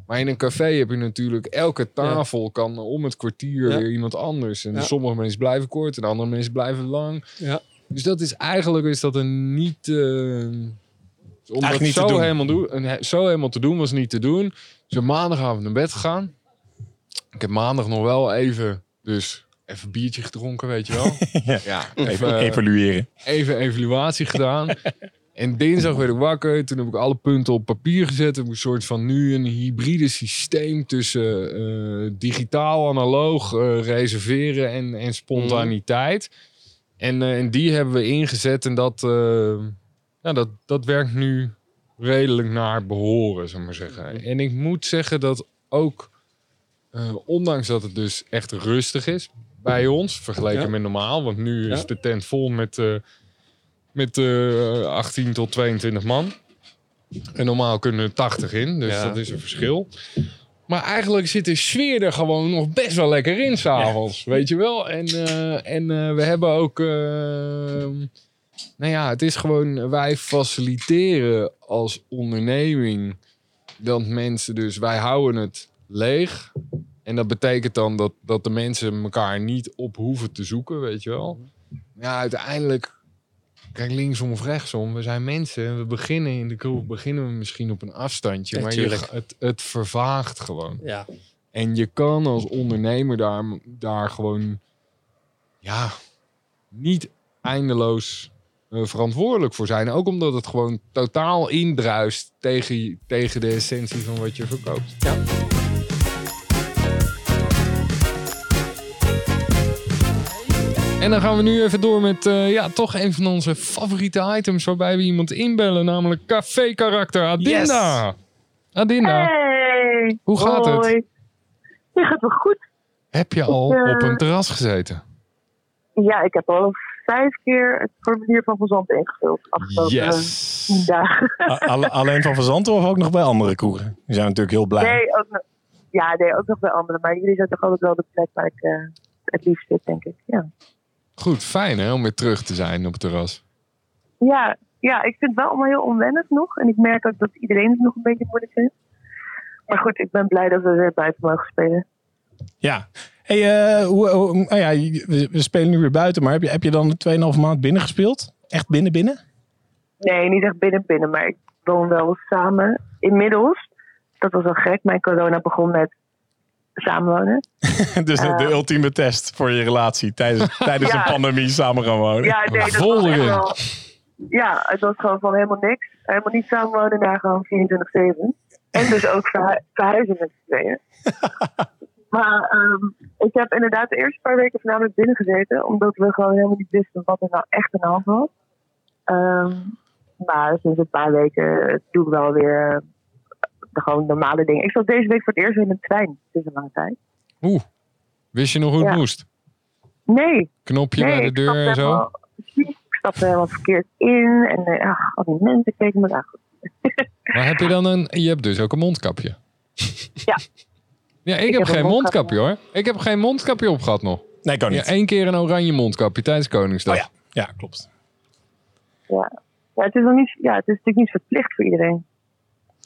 Maar in een café heb je natuurlijk elke tafel kan om het kwartier weer iemand anders. En sommige mensen blijven kort en andere mensen blijven lang. Ja. Dus dat is eigenlijk is dat een niet... eh, om dat zo doen. helemaal, doen, zo helemaal te doen was niet te doen. Dus maandagavond naar bed gegaan. Ik heb maandag nog wel even, dus even een biertje gedronken, weet je wel. <laughs> Ja. ja, Even even, evalueren. even evaluatie gedaan. En dinsdag werd ik wakker. Toen heb ik alle punten op papier gezet. Heb ik een soort van nu een hybride systeem tussen eh, digitaal, analoog, eh, reserveren en, en spontaniteit. En, eh, en die hebben we ingezet en dat, eh, ja, dat, dat werkt nu redelijk naar behoren, zou ik maar zeggen. En ik moet zeggen dat ook, eh, ondanks dat het dus echt rustig is bij ons, vergeleken Ja. met normaal, want nu is de tent vol met, eh, met eh 18 tot 22 man. En normaal kunnen er 80 in, dus Ja. dat is een verschil. Maar eigenlijk zit de sfeer er gewoon nog best wel lekker in s'avonds, weet je wel. En, en we hebben ook... eh, nou ja, het is gewoon... Wij faciliteren als onderneming dat mensen dus... Wij houden het leeg. En dat betekent dan dat, dat de mensen elkaar niet op hoeven te zoeken, weet je wel. Ja, uiteindelijk... Kijk, linksom of rechtsom, we zijn mensen. en We beginnen in de kroeg, beginnen we misschien op een afstandje. maar je, het, het vervaagt gewoon. Ja, En je kan als ondernemer daar, daar gewoon ja, niet eindeloos eh, verantwoordelijk voor zijn. Ook omdat het gewoon totaal indruist tegen, tegen de essentie van wat je verkoopt. Ja. En dan gaan we nu even door met eh, ja, toch een van onze favoriete items waarbij we iemand inbellen, namelijk café-karakter Adinda. Adinda, Hey, Hoe gaat het? Ja, gaat wel goed. heb je al eh, op een terras gezeten? Ja, ik heb al vijf keer het formulier van Verzand ingevuld. Afgelopen tien Yes! dagen. <laughs> Alleen van Verzanten of ook nog bij andere kroegen? Die zijn natuurlijk heel blij. Nee, ook nog, ja, nee, ook nog bij anderen. Maar jullie zijn toch altijd wel de plek waar ik eh, het liefst zit, denk ik. Ja. Goed, fijn hè, om weer terug te zijn op het terras. Ja, ja, ik vind het wel allemaal heel onwennig nog. En ik merk ook dat iedereen het nog een beetje moeilijk vindt. Maar goed, ik ben blij dat we weer buiten mogen spelen. Ja. Hey, eh, hoe, hoe- nou ja, we, spelen nu weer buiten, maar heb je, heb je dan de 2,5 maand binnen gespeeld? Echt binnen binnen? Nee, niet echt binnen binnen, maar ik woon wel samen. Inmiddels, dat was wel gek, mijn corona begon met samenwonen. <laughs> dus de, de Eh. ultieme test voor je relatie tijdens, <laughs> tijdens Ja. een pandemie samen gaan wonen. Ja, nee, dat was Vol echt erin. wel... Ja, het was gewoon van helemaal niks. Helemaal niet samenwonen, naar gewoon 24-7. En dus ook verhu- verhuizen met z'n tweeën. <laughs> maar ehm, ik heb inderdaad de eerste paar weken voornamelijk binnen gezeten. Omdat we gewoon helemaal niet wisten wat er nou echt aan de hand was. Ehm, maar sinds een paar weken doe ik wel weer eh, de gewoon normale dingen. Ik zat deze week voor het eerst in een trein. Het is een lange tijd. Oeh, wist je nog hoe het Ja. moest? Nee, Knopje nee, bij de ik deur en zo? precies, ik stapte helemaal verkeerd in. En eh, ach, al die mensen keken me aan. Maar heb je dan een... Je hebt dus ook een mondkapje. Ja. Ja, ik, heb, heb een geen mondkapje. mondkapje hoor. Ik heb geen mondkapje op gehad nog. Nee, kan Ja, niet. één keer een oranje mondkapje tijdens Koningsdag. Oh ja. ja, klopt. Ja. Ja, het is nog niet, ja, het is natuurlijk niet verplicht voor iedereen.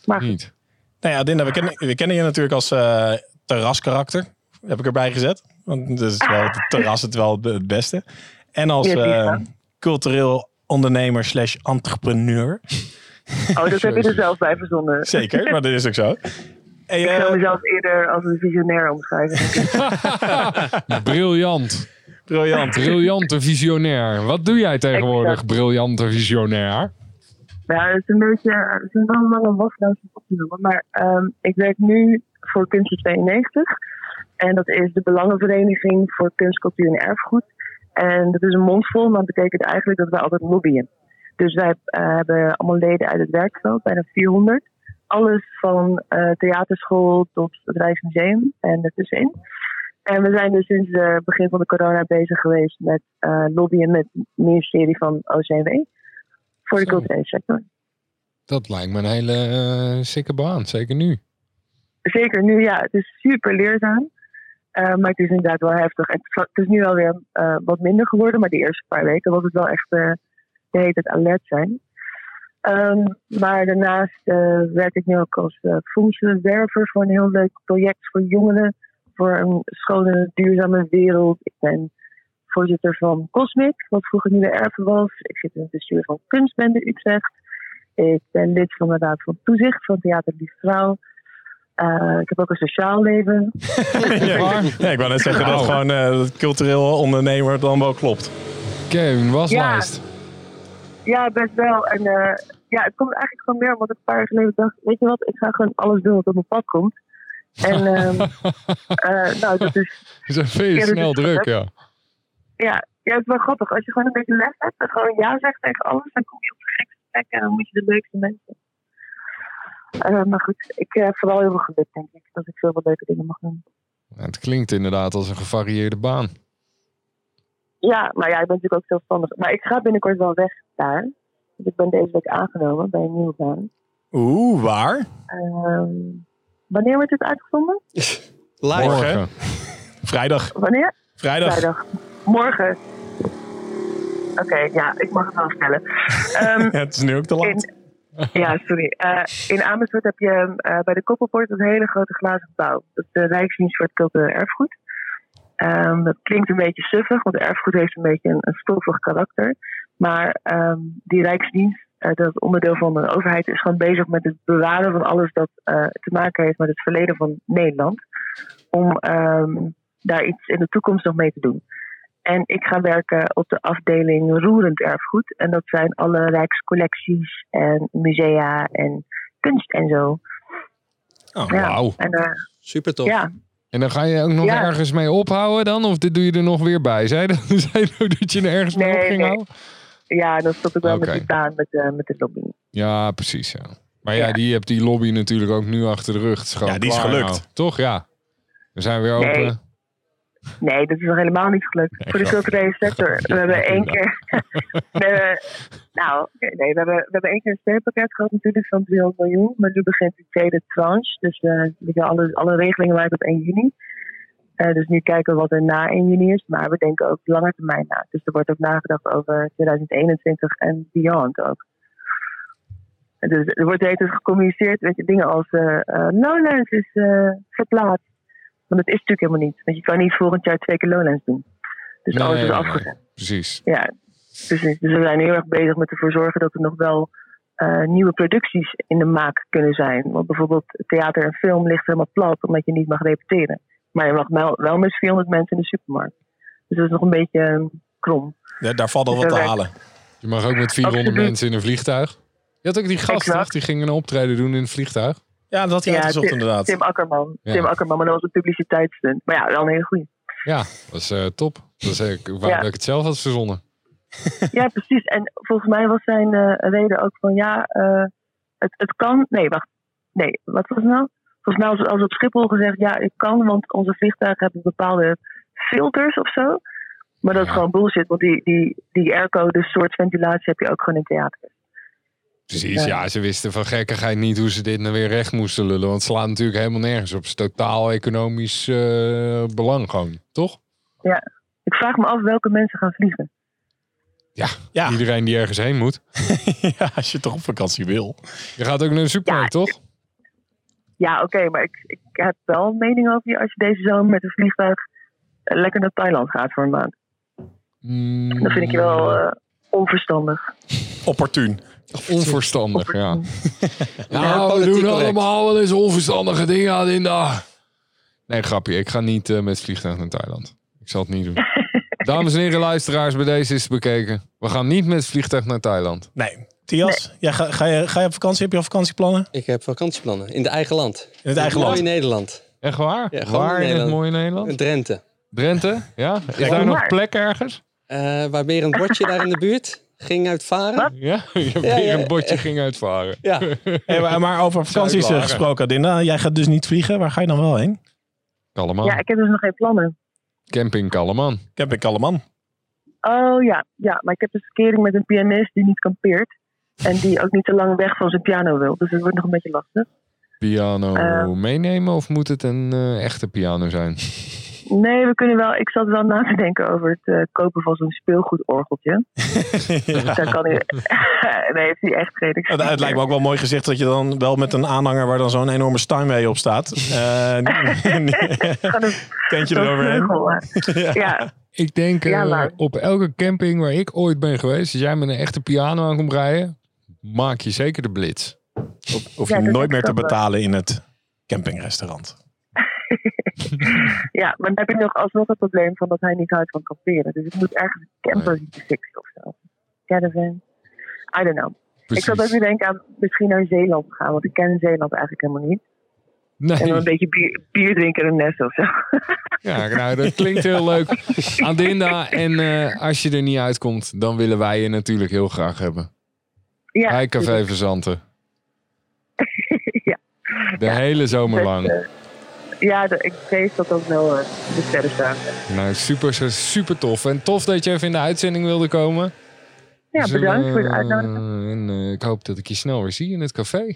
Maar Niet. Nou ja, Dinda, we kennen, we kennen je natuurlijk als eh, terraskarakter. Heb ik erbij gezet. Want dat is wel, het terras het wel het beste. En als eh, cultureel ondernemer slash entrepreneur. oh, dat <laughs> heb je er zelf bij verzonnen. Zeker, maar dat is ook zo. Ik eh, zou mezelf eerder als een visionair omschrijven. <laughs> Briljant. briljant. Briljante visionair. Wat doe jij tegenwoordig, Exact. briljante visionair? Ja, het is een beetje, het is wel een lange om op te noemen. Maar ehm, ik werk nu voor Kunst 92. En dat is de Belangenvereniging voor Kunst, Cultuur en Erfgoed. En dat is een mondvol, maar dat betekent eigenlijk dat wij altijd lobbyen. Dus wij eh, hebben allemaal leden uit het werkveld, bijna 400. Alles van eh, theaterschool tot het Rijksmuseum en ertussenin. En we zijn dus sinds het begin van de corona bezig geweest met eh, lobbyen met het ministerie van OCW. Voor de culturele sector. Dat lijkt me een hele uh, sikke baan. Zeker nu. Zeker nu, ja. Het is super leerzaam. Uh, maar het is inderdaad wel heftig. En het is nu alweer uh, wat minder geworden. Maar de eerste paar weken was het wel echt de hele tijd alert zijn. Um, maar daarnaast werk ik nu ook als uh, voor een heel leuk project voor jongeren. Voor een schone, duurzame wereld. Ik ben voorzitter van Cosmic, wat vroeger nu de Erven was. Ik zit in het bestuur van Kunstbende Utrecht. Ik ben lid van de Raad van Toezicht van Theater Lief Vrouw. Eh, ik heb ook een sociaal leven. <laughs> ja, ja, ik wou net zeggen dat gewoon uh, het cultureel ondernemer dan wel klopt. Oké, een waslijst. Ja, best wel. En uh, ja, het komt eigenlijk gewoon meer omdat ik een paar jaar geleden dacht... weet je wat, ik ga gewoon alles doen wat op mijn pad komt. En um, <laughs> nou, dat is... Ze zijn ja, snel druk, ja. Ja. Ja, het is wel grappig. Als je gewoon een beetje les hebt en gewoon ja zegt tegen alles... dan kom je op de gekste plekken en dan moet je de leukste mensen uh, maar goed, ik heb uh, vooral heel veel geluk, denk ik. Dat ik veel wat leuke dingen mag doen. Ja, het klinkt inderdaad als een gevarieerde baan. Ja, maar ja, ik ben natuurlijk ook zelfstandig. Maar ik ga binnenkort wel weg daar. Dus ik ben deze week aangenomen bij een nieuwe baan. Oeh, waar? Uh, wanneer wordt dit uitgezonden? <laughs> Live. Morgen. <laughs> Vrijdag. Wanneer? Vrijdag. Vrijdag. Morgen. Oké, okay, ja, ik mag het wel vertellen. Um, <laughs> ja, het is nu ook te laat. Ja, sorry. Uh, in Amersfoort heb je uh, bij de Koppelpoort een hele grote glazen gebouw. Dat is de Rijksdienst voor het Cultureel Erfgoed. Um, dat klinkt een beetje suffig, want erfgoed heeft een beetje een, een stoffig karakter. Maar um, die Rijksdienst, uh, dat onderdeel van de overheid, is gewoon bezig met het bewaren van alles dat te maken heeft met het verleden van Nederland. Om um, daar iets in de toekomst nog mee te doen. En ik ga werken op de afdeling roerend erfgoed. En dat zijn alle rijkscollecties en musea en kunst en zo. Oh, ja. wauw. Uh, Super tof. Ja. En dan ga je ook nog ja. ergens mee ophouden dan? Of dit doe je er nog weer bij? Zei je, <laughs> zei je dat je er ergens nee, mee op ging nee. houden? Ja, dan stop ik wel okay. met die baan met, uh, met de lobby. Ja, precies. Ja. Maar ja, ja, die hebt die lobby natuurlijk ook nu achter de rug. ja, die is gelukt. Nou. Toch? Ja. We zijn weer open. Nee. Nee, dat is nog helemaal niet gelukt nee, voor de culturele sector. We hebben één keer. <laughs> we hebben, nou, nee, we hebben, we hebben één keer een steunpakket gehad, natuurlijk, van 300 miljoen. Maar nu begint de tweede tranche. Dus uh, alle, alle regelingen waren op 1 juni. Uh, dus nu kijken we wat er na 1 juni is. Maar we denken ook langer termijn na. Dus er wordt ook nagedacht over 2021 en beyond ook. Dus er wordt steeds gecommuniceerd, weet je, dingen als uh, uh, Lowlands is uh, verplaatst. Want het is natuurlijk helemaal niet. Want je kan niet volgend jaar twee keer Lowlands doen. Dus nee, alles is afgezet. Nee, precies. Ja, precies. Dus we zijn heel erg bezig met ervoor zorgen dat er nog wel uh, nieuwe producties in de maak kunnen zijn. Want bijvoorbeeld theater en film ligt helemaal plat omdat je niet mag repeteren. Maar je mag wel, wel met 400 mensen in de supermarkt. Dus dat is nog een beetje uh, krom. Ja, daar valt al dus wat te halen. Je mag ook met 400 Absoluut. mensen in een vliegtuig. Je had ook die gast, toch? Die gingen een optreden doen in een vliegtuig. Ja, dat had hij ja, uitgezocht Tim, inderdaad. Tim Akkerman. Ja. Tim Akkerman, maar dat was een publiciteitsstunt. Maar ja, wel een hele goeie. Ja, dat is uh, top. Dat is uh, waar ja. ik het zelf had verzonnen. <laughs> ja, precies. En volgens mij was zijn uh, reden ook van ja, het, het kan. Nee, wacht. Nee, wat was het nou? Volgens mij was als op Schiphol gezegd ja, het kan, want onze vliegtuigen hebben bepaalde filters of zo. Maar dat is gewoon bullshit, want die, die, die airco, de soort ventilatie, heb je ook gewoon in theater. Precies, ja, ze wisten van gekkigheid niet hoe ze dit nou weer recht moesten lullen. Want het slaat natuurlijk helemaal nergens op. Het is totaal economisch uh, belang gewoon, toch? Ja, ik vraag me af welke mensen gaan vliegen. Ja, ja. iedereen die ergens heen moet. <laughs> ja, als je toch op vakantie wil. Je gaat ook naar de supermarkt, ja, toch? Ja, oké, okay, maar ik, ik heb wel een mening over je als je deze zomer met een vliegtuig lekker naar Thailand gaat voor een maand. Mm. Dat vind ik je wel uh, onverstandig. Opportun. Onverstandig, <laughs> ja. nou, we doen allemaal wel eens onverstandige dingen aan in de... Nee, grapje. Ik ga niet uh, met vliegtuig naar Thailand. Ik zal het niet doen. <laughs> Dames en heren luisteraars, bij deze is het bekeken. We gaan niet met vliegtuig naar Thailand. Nee. Tias, nee. ja, ga, ga, je, ga je op vakantie? Heb je al vakantieplannen? Ik heb vakantieplannen. In de eigen land. In het eigen land? Mooi Nederland. Echt waar? Ja, waar in, in het mooie Nederland? In Drenthe. Drenthe, ja. Is daar nog plek ergens? Uh, waar meer een bordje daar in de buurt ging uitvaren. Ja, <laughs> je hebt ja, ja, een bordje ging uitvaren. Ja. <laughs> Hey, maar, maar, over vakanties gesproken, Adinda. Jij gaat dus niet vliegen. Waar ga je dan wel heen? Kalleman. Ja, ik heb dus nog geen plannen. Camping Kalleman. Camping Kalleman. Oh ja, ja, maar ik heb een verkering met een pianist die niet kampeert. En die ook niet te lang weg van zijn piano wil. Dus het wordt nog een beetje lastig. Piano uh, meenemen of moet het een uh, echte piano zijn? <laughs> Nee, we kunnen wel. Ik zat wel na te denken over het uh, kopen van zo'n speelgoedorgeltje. ja. <laughs> Daar kan hij. <laughs> nee, heeft hij echt geen. Het, het lijkt me ook wel mooi gezegd dat je dan wel met een aanhanger waar dan zo'n enorme Steinway op staat. Uh, Tentje eroverheen. ja. ja. Ik denk Ja, eh, op elke camping waar ik ooit ben geweest, als jij met een echte piano aan komt rijden, maak je zeker de blitz. Hoef Ja, je nooit meer te betalen in het campingrestaurant. <laughs> Ja, maar dan heb ik nog alsnog het probleem van dat hij niet houdt van kamperen. Dus ik moet ergens een camper zien fixen of zo. Caravan. I don't know. Ik zat ook weer denken aan misschien naar Zeeland gaan. Want ik ken Zeeland eigenlijk helemaal niet. En dan Nee. een beetje bier, bier drinken in een nest of zo. Ja, nou, dat klinkt heel leuk. Adinda, en eh, als je er niet uitkomt, dan willen wij je natuurlijk heel graag hebben. ja, Bij Café Verzanten. ja. De hele zomer lang. Dus, eh, ja, de, ik vrees dat ook wel eh, de sterren staan. Nou, super, super tof. En tof dat je even in de uitzending wilde komen. Ja, bedankt voor de uitnodiging. En eh, ik hoop dat ik je snel weer zie in het café.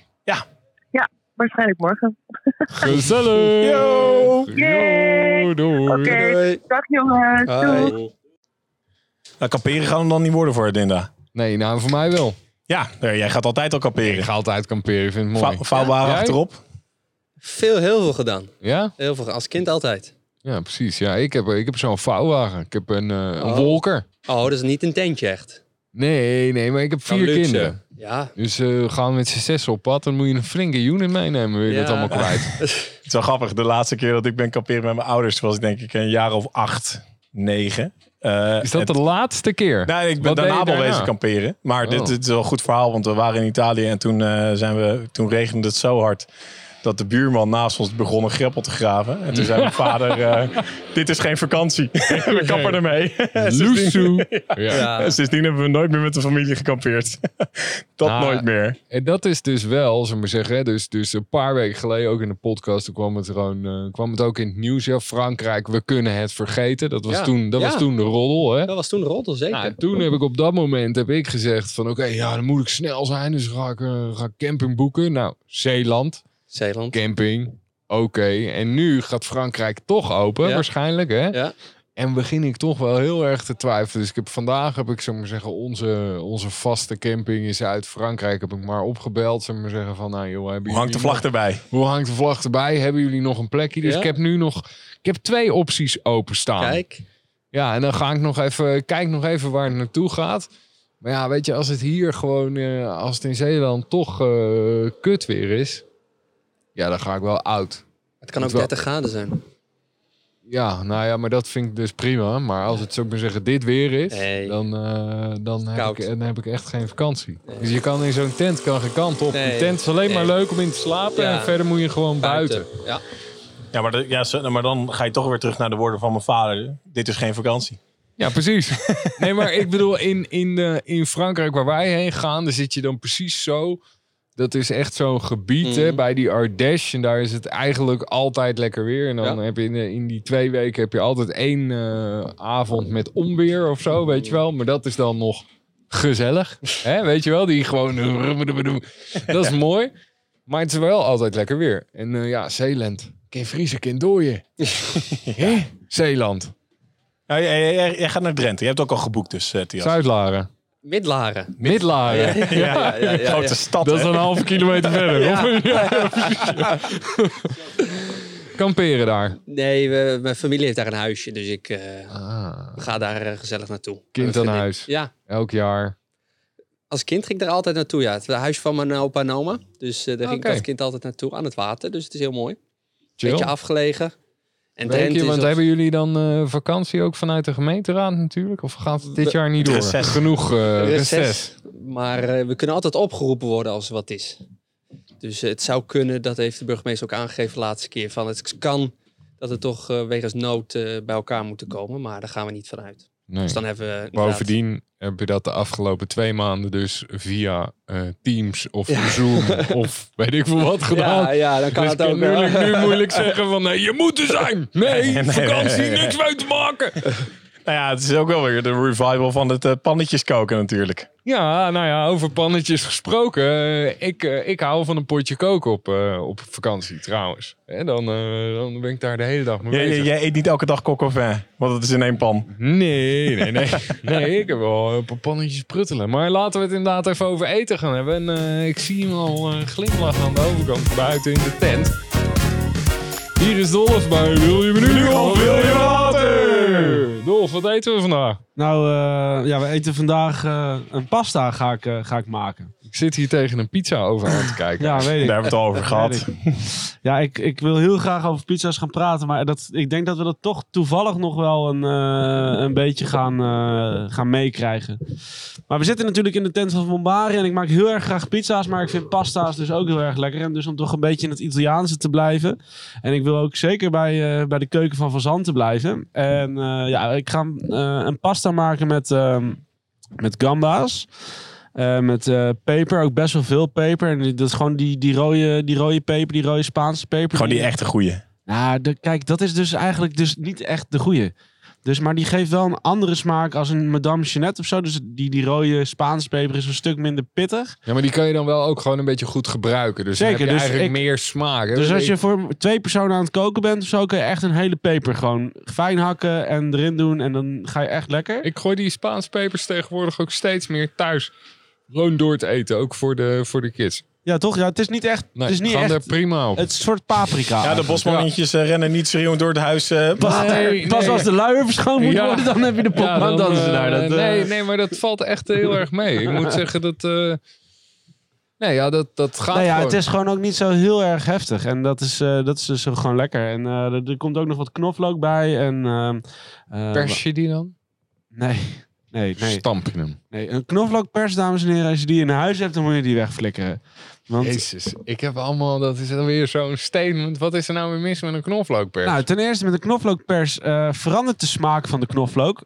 Waarschijnlijk morgen. Gezellig! Yo! Yay! Yo, doei! Oké, dag jongens. Doei. Hoi. Nou, kamperen gaan we dan niet worden voor Dinda. Nee, nou voor mij wel. Ja, jij gaat altijd al Ik kamperen. ga altijd kamperen, ik vind het mooi. Vou- Vouwbare Ja? achterop. Veel, heel veel gedaan. Ja? Heel veel, als kind altijd. Ja, precies. Ja, ik heb, ik heb zo'n vouwwagen. Ik heb een, eh, een Oh. wolker. Oh, dat is niet een tentje echt. Nee, nee, maar ik heb vier luxe. kinderen. Ja. Dus eh gaan we met z'n zes op pad, dan moet je een flinke unit meenemen. Wil je dat allemaal kwijt? <laughs> Het is wel grappig. De laatste keer dat ik ben kamperen met mijn ouders was ik denk ik een jaar of acht, negen. Eh, Is dat en- de laatste keer? Nee, ik ben daarna daarna? wezen kamperen. Maar dit, Oh. dit is wel een goed verhaal, want we waren in Italië en toen, eh, zijn we, toen regende het zo hard dat de buurman naast ons begon een greppel te graven. En toen zei mijn vader, eh, dit is geen vakantie. <laughs> we kappen ermee. <laughs> Loesoe. <laughs> Ja. Ja. en sindsdien hebben we nooit meer met de familie gekampeerd. dat Nou, nooit meer. En dat is dus wel, zullen we maar zeggen, hè, dus, dus een paar weken geleden ook in de podcast, toen kwam het, gewoon, eh, kwam het ook in het nieuws. Ja, Frankrijk, we kunnen het vergeten. Dat was, Ja. toen, dat Ja. was toen de roddel. Hè? Dat was toen de roddel, zeker. Nou, toen heb ik op dat moment heb ik gezegd van oké, ja, dan moet ik snel zijn. Dus ga ik, eh, ga ik camping boeken. Nou, Zeeland, Zeeland. camping, oké. En nu gaat Frankrijk toch open, Ja. waarschijnlijk. Hè? Ja. En begin ik toch wel heel erg te twijfelen. Dus ik heb vandaag, heb ik, zou maar zeggen, onze, onze vaste camping in Zuid-Frankrijk heb ik maar opgebeld. Zou maar zeggen van, nou joh, hebben Hoe hangt de vlag erbij? hoe hangt de vlag erbij? Hebben jullie nog een plekje? Dus Ja. ik heb nu nog, ik heb twee opties openstaan. Kijk. Ja, en dan ga ik nog even, kijk nog even waar het naartoe gaat. Maar ja, weet je, als het hier gewoon, eh, als het in Zeeland toch eh, kut weer is, ja, dan ga ik wel oud. Het kan ook Wel- 30 graden zijn. Ja, nou ja, maar dat vind ik dus prima. Maar als het, zo maar zeggen, dit weer is, Nee. dan, eh, dan, heb Koud. ik, dan heb ik echt geen vakantie. Nee. Dus je kan in zo'n tent kan geen kant op. Nee. Een tent is alleen maar Nee. leuk om in te slapen. Ja. En verder moet je gewoon buiten. Ja. Ja maar, de- ja, zo- maar dan ga je toch weer terug naar de woorden van mijn vader. Dit is geen vakantie. Ja, precies. <laughs> nee, maar ik bedoel, in, in, eh, in Frankrijk waar wij heen gaan, daar zit je dan precies zo. Dat is echt zo'n gebied hè, Mhm. bij die Ardèche. En daar is het eigenlijk altijd lekker weer. En dan Ja. heb je in, in die twee weken heb je altijd één eh, avond met onweer of zo, weet je wel. Maar dat is dan nog gezellig. <laughs> hè, weet je wel, die gewoon... Dat is mooi. Maar het is wel altijd lekker weer. En eh, ja, Zeeland. Ken vriezen, ken dooien. <laughs> Hè? Zeeland. Ja, jij, jij- jij gaat naar Drenthe. Je hebt ook al geboekt dus, uh. Zuidlaren. Midlaren. Midlaren. Ja, ja, ja, ja, Grote ja. stad, Dat is een halve kilometer <laughs> verder. Ja. of? Ja. <laughs> Kamperen daar. Nee, we, mijn familie heeft daar een huisje, dus ik eh, Ah, ga daar eh, gezellig naartoe. Kind aan huis. Ja, elk jaar. als kind ging ik daar altijd naartoe. Ja, het huis van mijn opa en oma. Dus eh, daar ging ik als kind altijd naartoe aan het water. Dus het is heel mooi. Chill. Beetje afgelegen. En Drenthe je, want op- hebben jullie dan eh, vakantie ook vanuit de gemeenteraad natuurlijk? Of gaat het dit We- jaar niet door? Reces. Genoeg eh Reces. reces. Maar eh, we kunnen altijd opgeroepen worden als er wat is. Dus het zou kunnen, dat heeft de burgemeester ook aangegeven de laatste keer, van het kan dat het toch wegens nood bij elkaar moeten komen. Maar daar gaan we niet vanuit. Nee. Dus dan hebben we inderdaad- Bovendien heb je dat de afgelopen twee maanden dus via eh, Teams of Ja. Zoom of <laughs> weet ik veel wat gedaan. Ja, ja, dan kan dus het ook wel. moeilijk, nu moeilijk zeggen van nee, je moet er zijn. <laughs> Nee, vakantie, nee, niks mee te maken. Nou ja, het is ook wel weer de revival van het eh, pannetjes koken natuurlijk. Ja, nou ja, over pannetjes gesproken. eh, ik, eh, ik hou van een potje koken op, op vakantie trouwens. En dan, dan ben ik daar de hele dag mee Jij, bezig. jij eet niet elke dag kok of want het is in één pan. Nee, nee, nee. <laughs> Nee, ik heb wel een paar pannetjes pruttelen. Maar laten we het inderdaad even over eten gaan hebben. En ik zie hem al glimlachen aan de overkant buiten in de tent. Hier is Dolf bij Wil je menu of wil je water? Dolf, wat eten we vandaag? Nou, eh, ja, we eten vandaag eh, een pasta ga ik, eh, ga ik maken. Ik zit hier tegen een pizza over aan te kijken. <laughs> Ja, weet Daar hebben we het al over gehad. Ik. Ja, ik, ik wil heel graag over pizza's gaan praten, maar dat, ik denk dat we dat toch toevallig nog wel een, eh, een beetje gaan, eh, gaan meekrijgen. Maar we zitten natuurlijk in de tent van Bombari en ik maak heel erg graag pizza's, maar ik vind pasta's dus ook heel erg lekker. En dus om toch een beetje in het Italiaanse te blijven. En ik wil ook zeker bij, eh, bij de keuken van Van Zanten blijven. En eh, ja, ik ga eh, een pasta maken met, ehm, met gamba's. Eh, met eh, peper, ook best wel veel peper. En dat is gewoon die, die, rode, die rode peper, die rode Spaanse peper. Gewoon die echte goeie. Nou, de, kijk, dat is dus eigenlijk dus niet echt de goeie. Dus, maar die geeft wel een andere smaak als een Madame Jeanette of zo. Dus die, die rode Spaanse peper is een stuk minder pittig. Ja, maar die kan je dan wel ook gewoon een beetje goed gebruiken. Dus Zeker, dan heb je dus eigenlijk ik- meer smaak. hè? Dus als Ik- je voor twee personen aan het koken bent of zo, kun je echt een hele peper gewoon fijn hakken en erin doen. En dan ga je echt lekker. Ik gooi die Spaanse pepers tegenwoordig ook steeds meer thuis. Gewoon door te eten, ook voor de, voor de kids. Ja, toch? Ja, het is niet echt. Nee, het is niet gaan er echt. prima op. Het is een soort paprika. Ja, de bosmannetjes eh, rennen niet schreeuwend door het huis. eh, Pas, Nee, pas nee. als de luier verschoond moet Ja. worden, dan heb je de pop Ja, aan dan, dansen eh, daar. Dat, eh, nee, nee, maar dat valt echt heel erg mee. Ik moet zeggen dat... eh, nee, ja, dat, dat gaat Nou ja, gewoon. het is gewoon ook niet zo heel erg heftig. En dat is, eh, dat is dus gewoon lekker. En eh, er, er komt ook nog wat knoflook bij. En, ehm, eh, Pers je die dan? Nee, nee, nee. Stamp je hem. nee. Een knoflookpers, dames en heren. Als je die in huis hebt, dan moet je die wegflikkeren. Want, Jezus, ik heb allemaal... Dat is alweer zo'n statement. Wat is er nou weer mis met een knoflookpers? nou, ten eerste met een knoflookpers eh, verandert de smaak van de knoflook.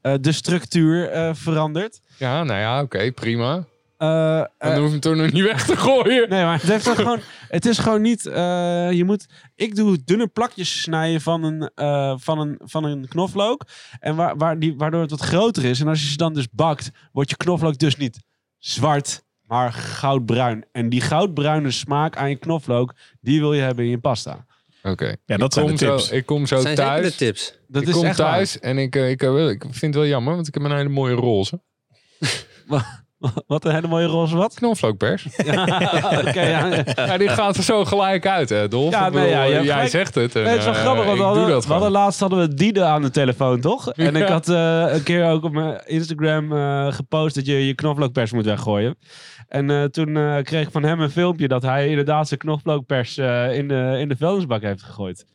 Eh, de structuur eh, verandert. ja, nou ja, oké, prima. Eh, eh, Dan hoef je hem toch nog niet weg te gooien. Nee, maar het, heeft gewoon, het is gewoon niet. eh, je moet, ik doe dunne plakjes snijden van een, eh, van een, van een knoflook. En waar, waar die, waardoor het wat groter is. En als je ze dan dus bakt, wordt je knoflook dus niet zwart, maar goudbruin. En die goudbruine smaak aan je knoflook, die wil je hebben in je pasta. Oké. Ja, dat ik zijn kom de tips. Zo, ik kom zo zijn zeker de thuis. tips. Dat ik is kom echt waar. thuis en ik, eh, ik, eh, ik vind het wel jammer, want ik heb een hele mooie roze. <laughs> Wat een hele mooie roze wat. Knoflookpers. <laughs> Oké, ja. <laughs> ja, die gaat er zo gelijk uit, hè, Dolf? Ja, nee, ja, jij gelijk. zegt het. En, Nee, het is wel eh, grappig, want we hadden, we hadden laatst hadden we Diede aan de telefoon, toch? En ik had eh, een keer ook op mijn Instagram eh, gepost dat je je knoflookpers moet weggooien. En eh, toen eh, kreeg ik van hem een filmpje dat hij inderdaad zijn knoflookpers eh, in, de, in de vuilnisbak heeft gegooid.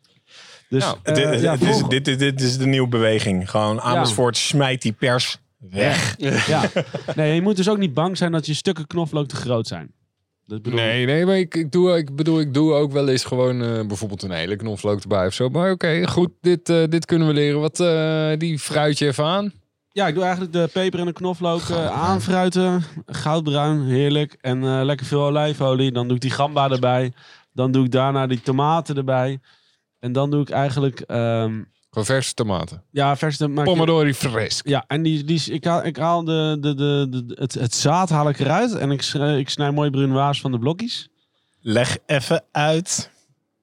Dus dit, ja, dit, is, dit, dit is de nieuwe beweging. Gewoon Amersfoort smijt die pers weg. ja. <laughs> Nee, je moet dus ook niet bang zijn dat je stukken knoflook te groot zijn. Dat bedoel Nee, nee, maar ik, ik, doe, ik bedoel, ik doe ook wel eens gewoon eh, bijvoorbeeld een hele knoflook erbij of zo. Maar oké, goed, dit, eh, dit kunnen we leren. Wat, eh, die fruit je even aan. Ja, ik doe eigenlijk de peper en de knoflook eh, aanfruiten. Goudbruin, heerlijk. En eh, lekker veel olijfolie. Dan doe ik die gamba erbij. Dan doe ik daarna die tomaten erbij. En dan doe ik eigenlijk... ehm, Gewoon verse tomaten. ja, verse... je- Pomodori fresco. Ja, en die, die, ik haal, ik haal de, de, de, de, het, het zaad haal ik eruit. En ik, snij- ik snij mooi brunoise van de blokjes. Leg even uit.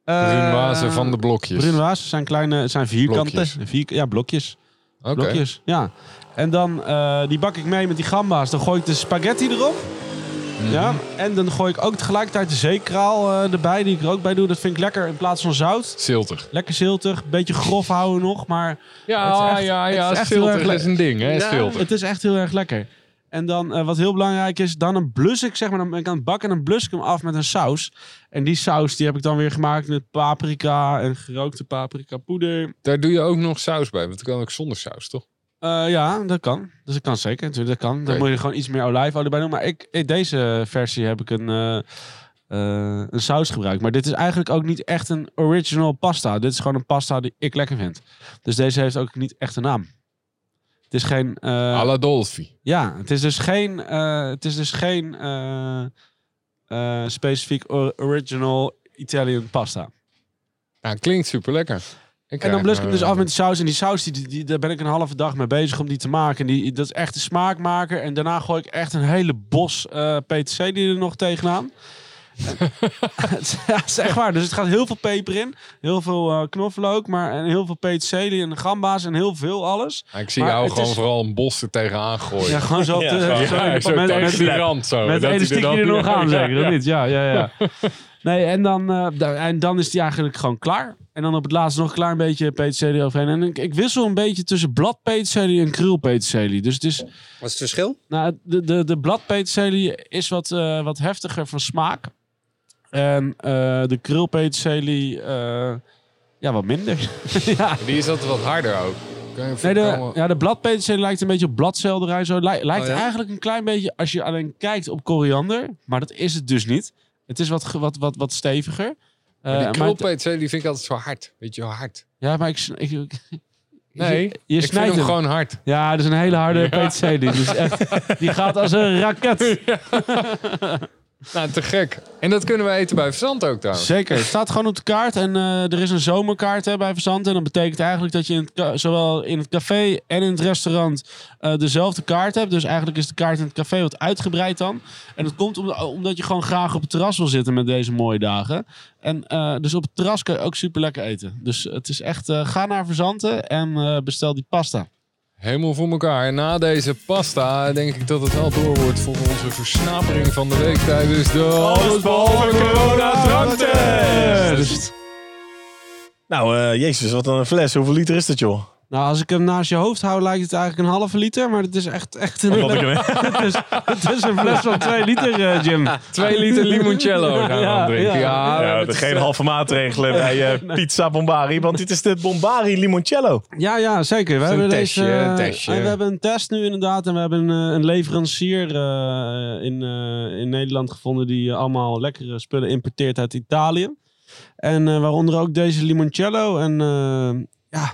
Uh, Brunoise van de blokjes. Brunoise zijn kleine, zijn vierkanten. Blokjes. Vier, ja, blokjes. Oké. Blokjes, ja. En dan, eh, die bak ik mee met die gamba's. Dan gooi ik de spaghetti erop. Mhm. Ja. En dan gooi ik ook tegelijkertijd de zeekraal eh, erbij, die ik er ook bij doe. Dat vind ik lekker in plaats van zout. Ziltig. Lekker ziltig, een beetje grof houden nog, maar Ja, Het is echt- ja, het ja. is echt heel Ziltig erg is een ding, hè? Ja, het is echt heel erg lekker. En dan, eh, wat heel belangrijk is, dan een blus ik, zeg maar, dan ben ik aan het bakken en dan blus ik hem af met een saus. En die saus, die heb ik dan weer gemaakt met paprika en gerookte paprika poeder. Daar doe je ook nog saus bij, want dat kan ook zonder saus, toch? Eh, ja, dat kan. Dus dat kan zeker. Natuurlijk, dat kan. Dan moet je gewoon iets meer olijfolie bij doen. Maar ik, in deze versie heb ik een, eh, eh, een saus gebruikt. Maar dit is eigenlijk ook niet echt een original pasta. Dit is gewoon een pasta die ik lekker vind. Dus deze heeft ook niet echt een naam. Het is geen... Alla Dolfi. ja, het is dus geen, het is dus geen specifiek or- original Italian pasta. Ja, klinkt super lekker. En dan blus ik hem dus af met de saus. En die saus, die, die, die- daar ben ik een halve dag mee bezig om die te maken. Die, dat is echt de smaakmaker. En daarna gooi ik echt een hele bos eh peterselie er nog tegenaan. <laughs> Ja, is echt waar. Dus het gaat heel veel peper in. Heel veel eh, knoflook. Maar en heel veel peterselie en gamba's en heel veel alles. ik zie maar jou gewoon is- vooral een bos er tegenaan gooien. Ja, gewoon zo op de, Ja, zo Ja, met, met, die rand zo. met dat een hij er er nog <laughs> aan, zeker? Ja. niet? Ja, ja, ja. <laughs> Nee, en dan, eh, en dan is die eigenlijk gewoon klaar. En dan op het laatst nog een klein beetje peterselie overheen. En ik, ik wissel een beetje tussen bladpeterselie en krulpeterselie. Dus het is... Wat is het verschil? Nou, de, de, de bladpeterselie is wat, eh, wat heftiger van smaak. En eh, de krulpeterselie, eh ja, wat minder. <laughs> ja. Die is altijd wat harder ook. Kan je Nee, de, ja, de bladpeterselie lijkt een beetje op bladselderij. Zo. Lij- lijkt Oh, ja? eigenlijk een klein beetje, als je alleen kijkt op koriander. Maar dat is het dus niet. Het is wat, wat, wat, wat steviger. Maar Eh, die maar- krulpeterselie die vind ik altijd zo hard. Weet je, hard. ja, maar ik... ik, ik- <laughs> Nee, je, je ik vind snijdt hem hem. gewoon hard. Ja, dat is een hele harde peterselie. Dus echt, die gaat als een raket. <laughs> Nou, te gek. En dat kunnen we eten bij Verzand ook trouwens. Zeker. Het staat gewoon op de kaart. En eh, er is een zomerkaart hè, bij Verzand. En dat betekent eigenlijk dat je in zowel in het café en in het restaurant eh, dezelfde kaart hebt. Dus eigenlijk is de kaart in het café wat uitgebreid dan. En dat komt om- omdat je gewoon graag op het terras wil zitten met deze mooie dagen. En eh, dus op het terras kan je ook super lekker eten. Dus het is echt, ga naar Verzanten en bestel die pasta. Helemaal voor elkaar. Na deze pasta denk ik dat het wel door wordt voor onze versnapering van de week tijdens de Alles Behalve Corona. Nou, eh, jezus, wat een fles. Hoeveel liter is dat, joh? Nou, als ik hem naast je hoofd hou, lijkt het eigenlijk een halve liter. Maar het is echt, echt een, Wat ik hem- <laughs> het, is, het is een fles van 2 liter, eh, Jim. <laughs> Twee liter limoncello gaan we Ja, dan drinken. ja. Ja, Ja, dat is, geen halve maatregelen bij eh, Pizza Bombari, want dit is de Bombari Limoncello. Ja, ja, zeker. We hebben testje, deze, een testje. en we hebben een test nu inderdaad. En we hebben een, eh, een leverancier eh, in, eh, in Nederland gevonden die allemaal lekkere spullen importeert uit Italië. En eh, waaronder ook deze limoncello. En eh, ja,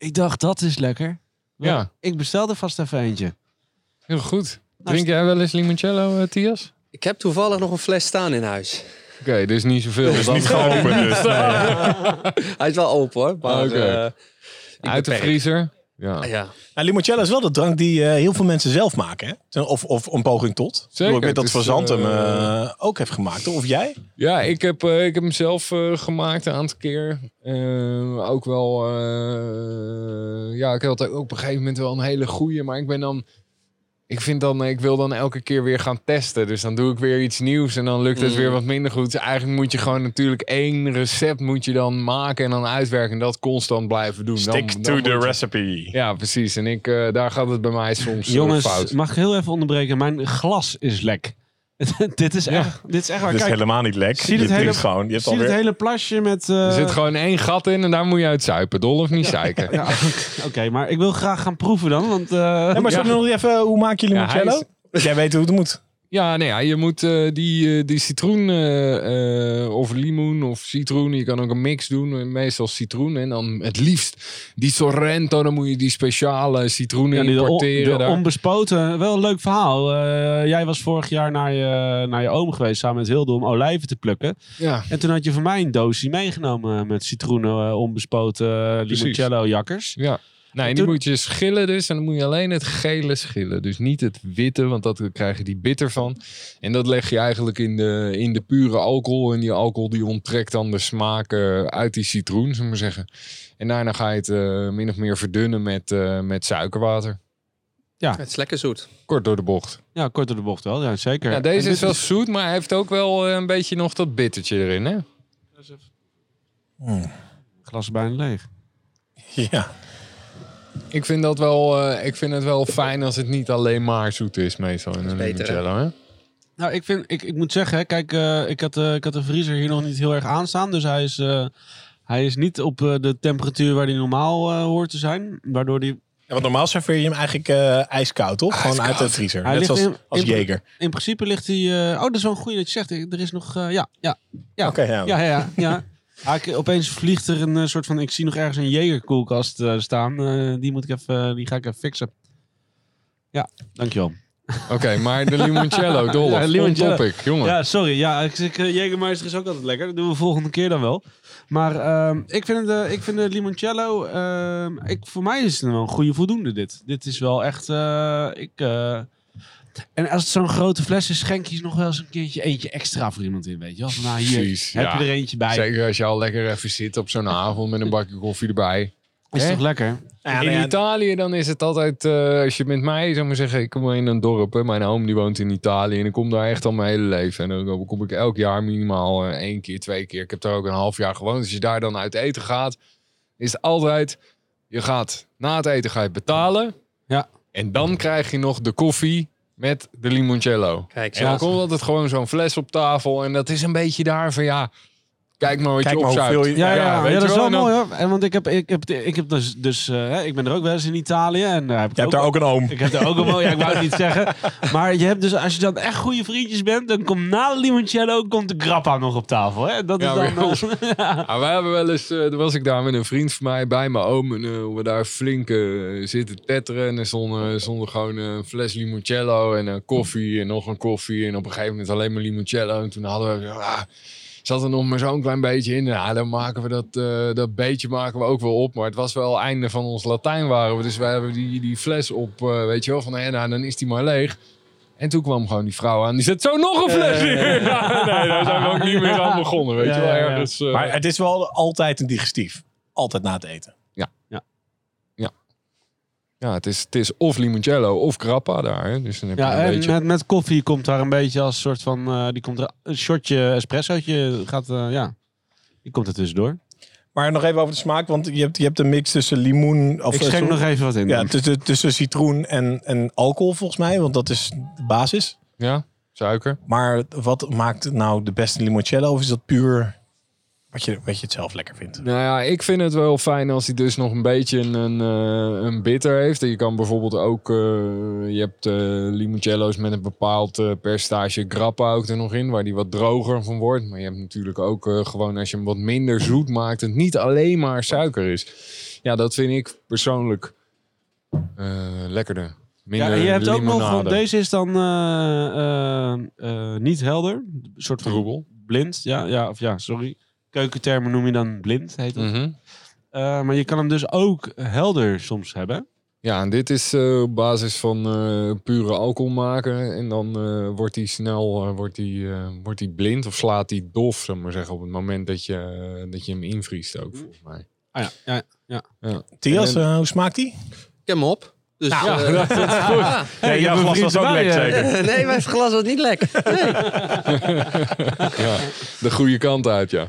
ik dacht dat is lekker. Ja. Ik bestelde vast even eentje. Heel goed. Drink jij wel eens limoncello, eh, Tias? Ik heb toevallig nog een fles staan in huis. Oké, dus niet zoveel. is niet geopend, dus. <laughs> Hij is wel open hoor. Maar, Oké. eh, ik Uit de beperk. vriezer. Ja. Ah, Ja. Nou, limoncello is wel de drank die eh, heel veel mensen zelf maken. Hè? Of, of een poging tot. Zeker, Ik weet dat Van Zandt hem eh, eh, ook heeft gemaakt. Of jij? Ja, ik heb, eh, ik heb hem zelf eh, gemaakt een aantal keer. Eh, ook wel, eh, ja, ik had ook op een gegeven moment wel een hele goeie, maar ik ben dan, ik vind dan, ik wil dan elke keer weer gaan testen. Dus dan doe ik weer iets nieuws en dan lukt het Mm. weer wat minder goed. Dus eigenlijk moet je gewoon natuurlijk één recept moet je dan maken en dan uitwerken en dat constant blijven doen. Stick dan to the je- recipe. Ja, precies. En ik, eh, daar gaat het bij mij soms eh, Jongens, fout. mag ik heel even onderbreken? Mijn glas is lek. <laughs> dit, is echt, dit is echt waar. Dat is Kijk, helemaal niet lek. zie je het hele- gewoon. Je hebt zie het hele plasje met... eh, Er zit gewoon één gat in en daar moet je uit zuipen. Dol of niet zeiken. <laughs> Ja, oké, maar ik wil graag gaan proeven dan, want... eh, Ja, maar zullen we nog even, hoe maak je Ja, Jij weet hoe het moet. Ja, nee, ja, je moet eh, die, eh, die citroen eh, of limoen of citroen. Je kan ook een mix doen, meestal citroen. En dan het liefst die Sorrento, dan moet je die speciale citroenen ja, de, importeren. de daar. onbespoten, wel een leuk verhaal. Jij was vorig jaar naar je, naar je oom geweest samen met Hilde om olijven te plukken. ja, En toen had je voor mij een doosje meegenomen met citroenen, onbespoten limoncello jakkers. ja. Nee, die toen- moet je schillen dus. En dan moet je alleen het gele schillen. Dus niet het witte, want dat krijg je die bitter van. En dat leg je eigenlijk in de, in de pure alcohol. En die alcohol die onttrekt dan de smaak eh, uit die citroen, zullen we maar zeggen. En daarna ga je het eh, min of meer verdunnen met, eh, met suikerwater. Het is lekker zoet. Kort door de bocht. Ja, kort door de bocht wel, ja zeker. Ja, En deze is wel zoet, maar hij heeft ook wel eh, een beetje nog dat bittertje erin, hè? Glas bijna leeg. Ja. Ik vind, dat wel, eh, ik vind het wel fijn als het niet alleen maar zoet is, meestal in een limoncello, hè? Nou, ik, vind, ik, ik moet zeggen, kijk, eh, ik, had, eh, ik had de vriezer hier nog niet heel erg aanstaan. Dus hij is, eh, hij is niet op eh, de temperatuur waar hij normaal eh, hoort te zijn. Waardoor die Ja, want normaal serveer je hem eigenlijk eh, ijskoud, toch? Gewoon uit de vriezer. Hij Net ligt zoals in- als in- Jager. In principe ligt hij. eh, oh, dat is wel een goede dat je zegt. Er is nog. eh, ja, ja. Ja. Oké, ja. Ja, ja, ja. ja. Ah, ik- opeens vliegt er een eh, soort van. Ik zie nog ergens een Jager-koelkast eh, staan. Eh, die, moet ik even, die ga ik even fixen. Ja, dankjewel. Oké, maar de limoncello, <laughs> dol. Ja, limoncello. topic, jongen. Ja, sorry. Ja, ik zeg, Jägermeister is ook altijd lekker. Dat doen we volgende keer dan wel. Maar ehm, ik, vind eh, ik vind de limoncello... ehm, ik, voor mij is het wel een goede voldoende dit. Dit is wel echt... ik, en als het zo'n grote fles is, schenk je nog wel eens een keertje eentje extra voor iemand in. Weet je wel? Van, nou, hier Precies, heb ja. je er eentje bij. Zeker als je al lekker even zit op zo'n avond met een bakje koffie erbij. Is Hè? toch lekker? Ja, nou in ja, Italië dan is het altijd, eh, als je met mij, zou maar zeggen, ik kom in een dorp, hè, mijn oom die woont in Italië en ik kom daar echt al mijn hele leven. En dan kom ik elk jaar minimaal eh, één keer, twee keer. Ik heb daar ook een half jaar gewoond. Als je daar dan uit eten gaat, is het altijd, je gaat na het eten ga je betalen. Ja. En dan krijg je nog de koffie met de limoncello. Kijk, En dan komt altijd gewoon zo'n fles op tafel en dat is een beetje daar van ja, kijk maar wat Kijk je maar opzuipt. hoeveel je- Ja, ja, ja, weet dat je is wel En dan- mooi hoor. En want ik heb, ik heb, ik heb dus, dus eh, hè, ik ben er ook wel eens in Italië. En daar heb ik Je hebt daar ook een oom. Ik heb daar ook een mooi, ja, ik wou het niet zeggen. <laughs> Maar je hebt dus, als je dan echt goede vriendjes bent, dan komt na de limoncello komt de grappa nog op tafel. Hè? Dat is Ja, dan... ons. <laughs> eh, <laughs> Ja, wij hebben wel eens, eh toen was ik daar met een vriend van mij bij mijn oom. En eh, hoe we daar flink eh, zitten tetteren. En er stond, eh, stond er gewoon een fles limoncello en een koffie en nog een koffie. En op een gegeven moment alleen maar limoncello. En toen hadden we, ja, zat er nog maar zo'n klein beetje in. Ja, dan maken we dat, eh, dat beetje maken we ook wel op. Maar het was wel einde van ons Latijn waren we. Dus wij hebben die, die fles op, eh, weet je wel, van nou, dan is die maar leeg. En toen kwam gewoon die vrouw aan. Die zet zo nog een fles in. <laughs> Ja, nee, daar zijn we ook niet meer aan begonnen. Weet je wel, ergens. eh, Maar het is wel altijd een digestief. Altijd na het eten. Ja, het is, het is of limoncello of grappa daar. Hè? Dus dan heb je Ja, een en beetje... met, met koffie komt daar een beetje als soort van, eh, die komt er, een shotje espressootje gaat, eh, ja, die komt er tussendoor. Maar nog even over de smaak. Want je hebt, je hebt een mix tussen limoen... Of, Ik schenk nog even wat in. Ja, tussen, tussen citroen en, en alcohol volgens mij. Want dat is de basis. Ja, suiker. Maar wat maakt nou de beste limoncello? Of is dat puur wat je, wat je het zelf lekker vindt? Nou ja, ik vind het wel fijn als hij dus nog een beetje een, een, eh, een bitter heeft. En je kan bijvoorbeeld ook... eh, je hebt eh limoncello's met een bepaald percentage grappa ook er nog in. Waar die wat droger van wordt. Maar je hebt natuurlijk ook eh, gewoon als je hem wat minder zoet maakt. Het niet alleen maar suiker is. Ja, dat vind ik persoonlijk eh, lekkerder. Minder Ja, je hebt ook nog, want deze is dan eh, eh, eh, niet helder. Een soort van Troebel. blind. Ja, ja, of ja, sorry. Keukentermen noem je dan blind, heet dat. Mhm. Eh, maar je kan hem dus ook helder soms hebben. Ja, en dit is eh, op basis van eh, pure alcohol maken. En dan eh, wordt hij snel eh, wordt die, eh, wordt die blind of slaat hij dof, zeg maar zeggen, op het moment dat je, dat je hem invriest ook, volgens mij. Ah ja, ja, ja. Thias, En- eh, hoe smaakt die? Ik heb hem op. Dus, Nou, eh, <laughs> dat is goed. <laughs> ja. Jouw glas was ook lekker eh. zeker. <laughs> nee, mijn glas was niet lek. Nee. Ja, de goede kant uit, ja.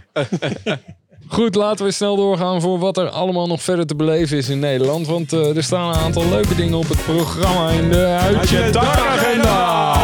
Goed, laten we snel doorgaan voor wat er allemaal nog verder te beleven is in Nederland. Want eh, er staan een aantal leuke dingen op het programma in de Uit je dagagenda.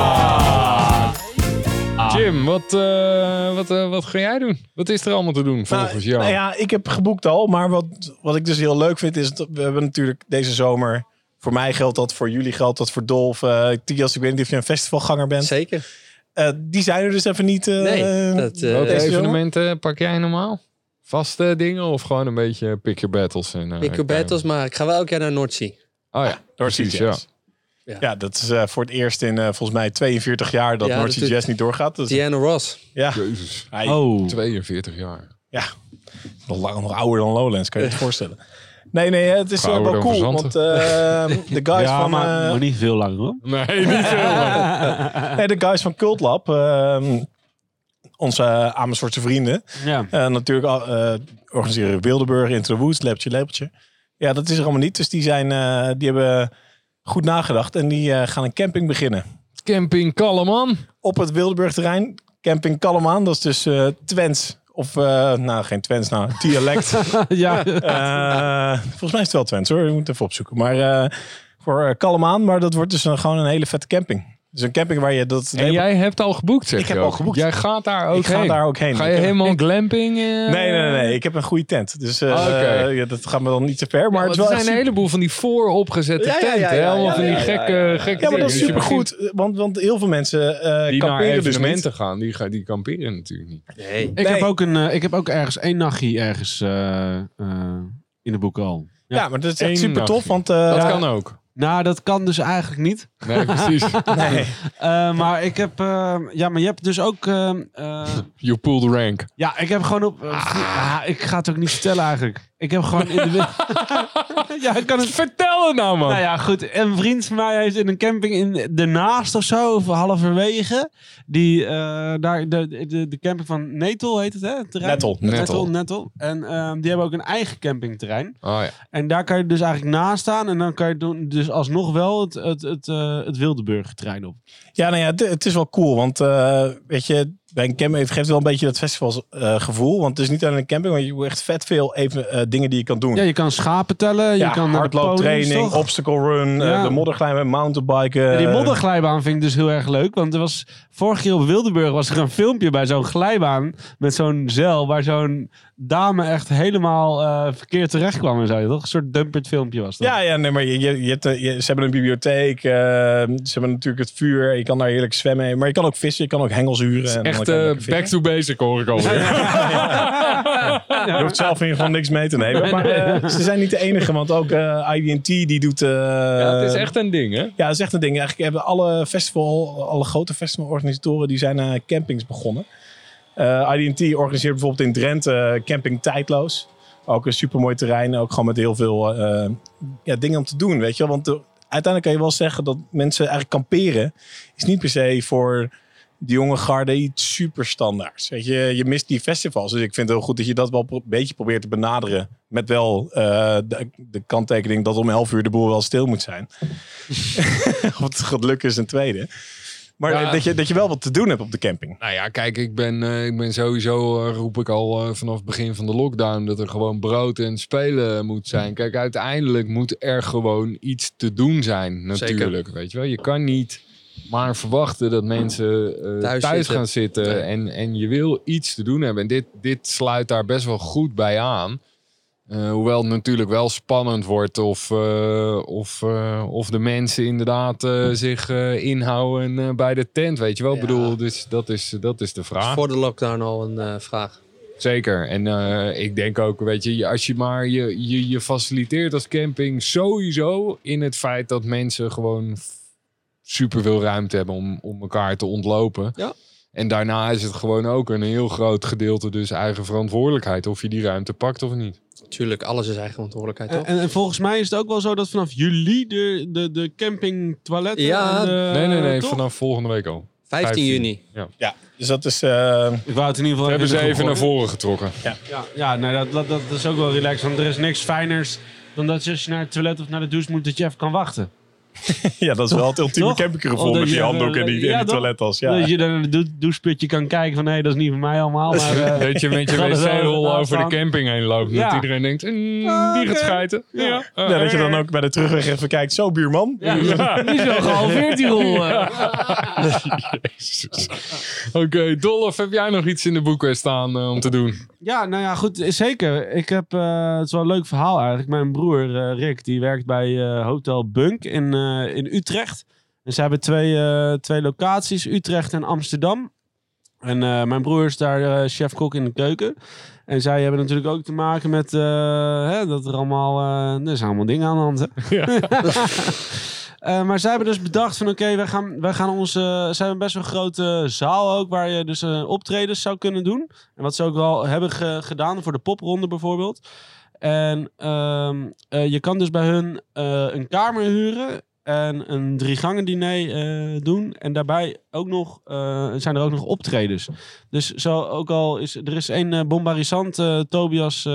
Jim, wat, eh, wat, wat ga jij doen? Wat is er allemaal te doen volgens Nou, jou? nou ja, ik heb geboekt al. Maar wat, wat ik dus heel leuk vind is... Dat we hebben natuurlijk deze zomer... Voor mij geldt dat, voor jullie geldt dat, voor Dolf. eh Thias, ik weet niet of je een festivalganger bent. Zeker. Eh, die zijn er dus even niet. eh, Nee, dat, eh, Welke evenementen pak jij normaal? Vaste dingen of gewoon een beetje pick your battles? En, eh, Ik heb battles, maar ik ga wel elk jaar naar Noordzee. Oh ja, precies, ja. Jazz. Ja. Ja. dat is eh, voor het eerst in eh, volgens mij 42 jaar dat Ja, North Jazz niet doorgaat. Dus, Diana Ross. ja, Jezus. hij, Oh. 42 jaar. ja, nog, lang, nog ouder dan Lowlands, kan je je het <laughs> voorstellen. Nee, nee, het is eh, wel cool. Want Verzanten. eh, <laughs> de guys ja, van... maar, eh, maar niet veel langer hoor. Nee, niet veel. lang. <laughs> nee, de guys van Cult Lab, ehm, onze uh, Amersfoortse vrienden. Ja. Eh, natuurlijk al, eh, organiseren Wildeburg, Into the Woods, Lepeltje, Lepeltje. Ja, dat is er allemaal niet. Dus die, zijn, eh, die hebben goed nagedacht en die eh, gaan een camping beginnen. Camping Kalleman. Op het Wildeburg-terrein, camping Kallemaan. Dat is dus eh Twents. Of, eh, nou, geen Twents, nou, dialect. <laughs> ja. Eh, volgens mij is het wel Twents hoor, je moet even opzoeken. Maar eh, voor Kallemaan, maar dat wordt dus een, gewoon een hele vette camping. Dus een camping waar je dat... En jij hebt al geboekt, zeg Ik heb al geboekt. Jij gaat daar ook ik ga heen. daar ook heen. Ga Ik je heb- helemaal ik- glamping? eh? Nee, nee, nee, nee. Ik heb een goede tent. Dus eh, Ah, oké. ja, dat gaat me dan niet te ver. Maar Maar het er is wel zijn echt een super- heleboel van die vooropgezette Ja, ja, tenten. ja, hè? ja, Allemaal ja, van die ja, ja, gekke, ja. gekke Ja, maar dat dingen. is Dus je super begint- goed. Want, want heel veel mensen eh Die naar kamperen dus niet. evenementen gaan, die, gaan- die kamperen natuurlijk niet. Nee. Ik, Nee. heb ook een, eh, ik heb ook ergens één nachtje ergens eh, eh, in de boek al. Ja, maar dat is echt Eén super tof. nachtje. Want eh, Dat Ja. kan ook. Nou, dat kan dus eigenlijk niet. Nee, precies. <laughs> Nee. Eh, maar ik heb... eh, ja, maar je hebt dus ook... eh, eh, You pulled rank. ja, ik heb gewoon op... ah, ik ga het ook niet vertellen eigenlijk. Ik heb gewoon in de... <laughs> ja, ik kan het... Vertel het nou, man. Nou ja, goed. Een vriend van mij heeft in een camping in ernaast of zo, of halverwege, die eh, daar, de, de, de camping van Netel heet het, hè? Het. Nettel, Nettel. Nettel. En ehm, die hebben ook een eigen campingterrein. Oh ja. En daar kan je dus eigenlijk naast staan en dan kan je doen, dus alsnog wel het, het, het, het Wildeburg-terrein op. Ja, nou ja, het, het is wel cool. Want eh, weet je, bij een camping het geeft wel een beetje dat festivalgevoel. want het is niet alleen een camping, maar je hebt echt vet veel even, eh, dingen die je kan doen. Ja, je kan schapen tellen, je Ja, kan de ponies, hardlooptraining, obstacle run, eh, de modderglijden, mountainbiken. Ja, die eh, modderglijbaan vind ik dus heel erg leuk. Want er was vorig keer op Wildeburg was er een filmpje bij zo'n glijbaan met zo'n zeil waar zo'n dame echt helemaal verkeerd terecht kwam en zo. Toch? Een soort dumpert filmpje was dat. Ja, ja, nee, maar je, je, je hebt, je- ze hebben een bibliotheek, ze hebben natuurlijk het vuur, je kan daar heerlijk zwemmen, maar je kan ook vissen, je kan ook hengels huren. Echt eh, back to basic hoor ik alweer. <laughs> Je hoeft zelf in ieder geval niks mee te nemen. Maar eh, ze zijn niet de enige, want ook eh IDT die doet... eh, Ja, het is echt een ding, hè? Ja, dat is echt een ding. Eigenlijk hebben alle festival, alle grote festivalorganisatoren, die zijn aan campings begonnen. Eh IDT organiseert bijvoorbeeld in Drenthe Camping Tijdloos. Ook een supermooi terrein, ook gewoon met heel veel eh, ja, dingen om te doen, weet je wel. Want de- uiteindelijk kan je wel zeggen dat mensen eigenlijk kamperen is niet per se voor de jonge garde iets super standaards. Weet je, je mist die festivals. Dus ik vind het heel goed dat je dat wel een beetje probeert te benaderen. Met wel eh, de, de kanttekening dat om 11 uur de boel wel stil moet zijn. <laughs> of het gaat lukken is een tweede. Maar Ja. dat, je, dat je wel wat te doen hebt op de camping. Nou ja, kijk, ik ben, eh, ik ben sowieso, eh, roep ik al vanaf het begin van de lockdown, dat er gewoon brood en spelen moet zijn. Kijk, uiteindelijk moet er gewoon iets te doen zijn, natuurlijk. Weet je wel, je kan niet maar verwachten dat mensen eh, Thuis thuis, zitten. gaan zitten en, en je wil iets te doen hebben. En dit, dit sluit daar best wel goed bij aan. Eh, hoewel het natuurlijk wel spannend wordt of, eh, of, of de mensen inderdaad zich inhouden bij de tent, weet je wel. Ik bedoel, dus dat is, dat is de vraag. Voor de lockdown al een vraag. Zeker. En ik denk ook, weet je, als je maar je, je, je faciliteert als camping sowieso in het feit dat mensen gewoon super veel ruimte hebben om, om elkaar te ontlopen. Ja. En daarna is het gewoon ook een heel groot gedeelte dus eigen verantwoordelijkheid of je die ruimte pakt of niet. Tuurlijk, alles is eigen verantwoordelijkheid, En, toch? en, en volgens mij is het ook wel zo dat vanaf juli de, de, de campingtoiletten... Ja, en de- nee, nee, nee, toch? vanaf volgende week al. 15 15. juni. Ja, dus dat is... eh, Ik wou het in ieder geval Hebben ze even naar voren getrokken. Ja, ja nee, dat, dat, dat is ook wel relaxed. Want er is niks fijners dan dat je als je naar het toilet of naar de douche moet, dat je even kan wachten. <laughs> ja, dat is wel het ultieme campinggevoel met die je, handdoek en die, eh, en ja, die toilettas. Ja. Dat je dan dou- doucheputje kan kijken van, nee, dat is niet voor mij allemaal. Maar, <laughs> eh, <laughs> Dat je met je wc-rol over de camping heen loopt. Ja. Dat iedereen denkt, mm, die gaat schijten. Ja. Ja. Ja, dat je dan ook bij de terugweg even kijkt. Zo, buurman. ja, die is wel gehalveerd, die rol. eh. Jezus. Oké, Dolf, heb jij nog iets in de boeken staan om te doen? Ja, nou ja, goed, zeker. Ik heb, eh, het is wel een leuk verhaal eigenlijk. Mijn broer eh, Rick, die werkt bij eh, Hotel Bunk in, in Utrecht. En ze hebben twee, eh, twee locaties, Utrecht en Amsterdam. En eh, mijn broer is daar eh, chef-kok in de keuken. En zij hebben natuurlijk ook te maken met eh, hè, dat er allemaal, eh, er zijn allemaal dingen aan de hand. Hè? <laughs> <laughs> Eh, maar zij hebben dus bedacht van oké, wij gaan, wij gaan onze... Ze hebben best wel een grote zaal ook waar je dus eh, optredens zou kunnen doen. En wat ze ook wel hebben ge- gedaan voor de popronde bijvoorbeeld. En ehm, eh, je kan dus bij hun eh, een kamer huren en een drie gangen diner eh, doen. En daarbij ook nog, eh, zijn er ook nog optredens. Dus zo ook al is er is een eh, bombarisant, eh, Tobias eh,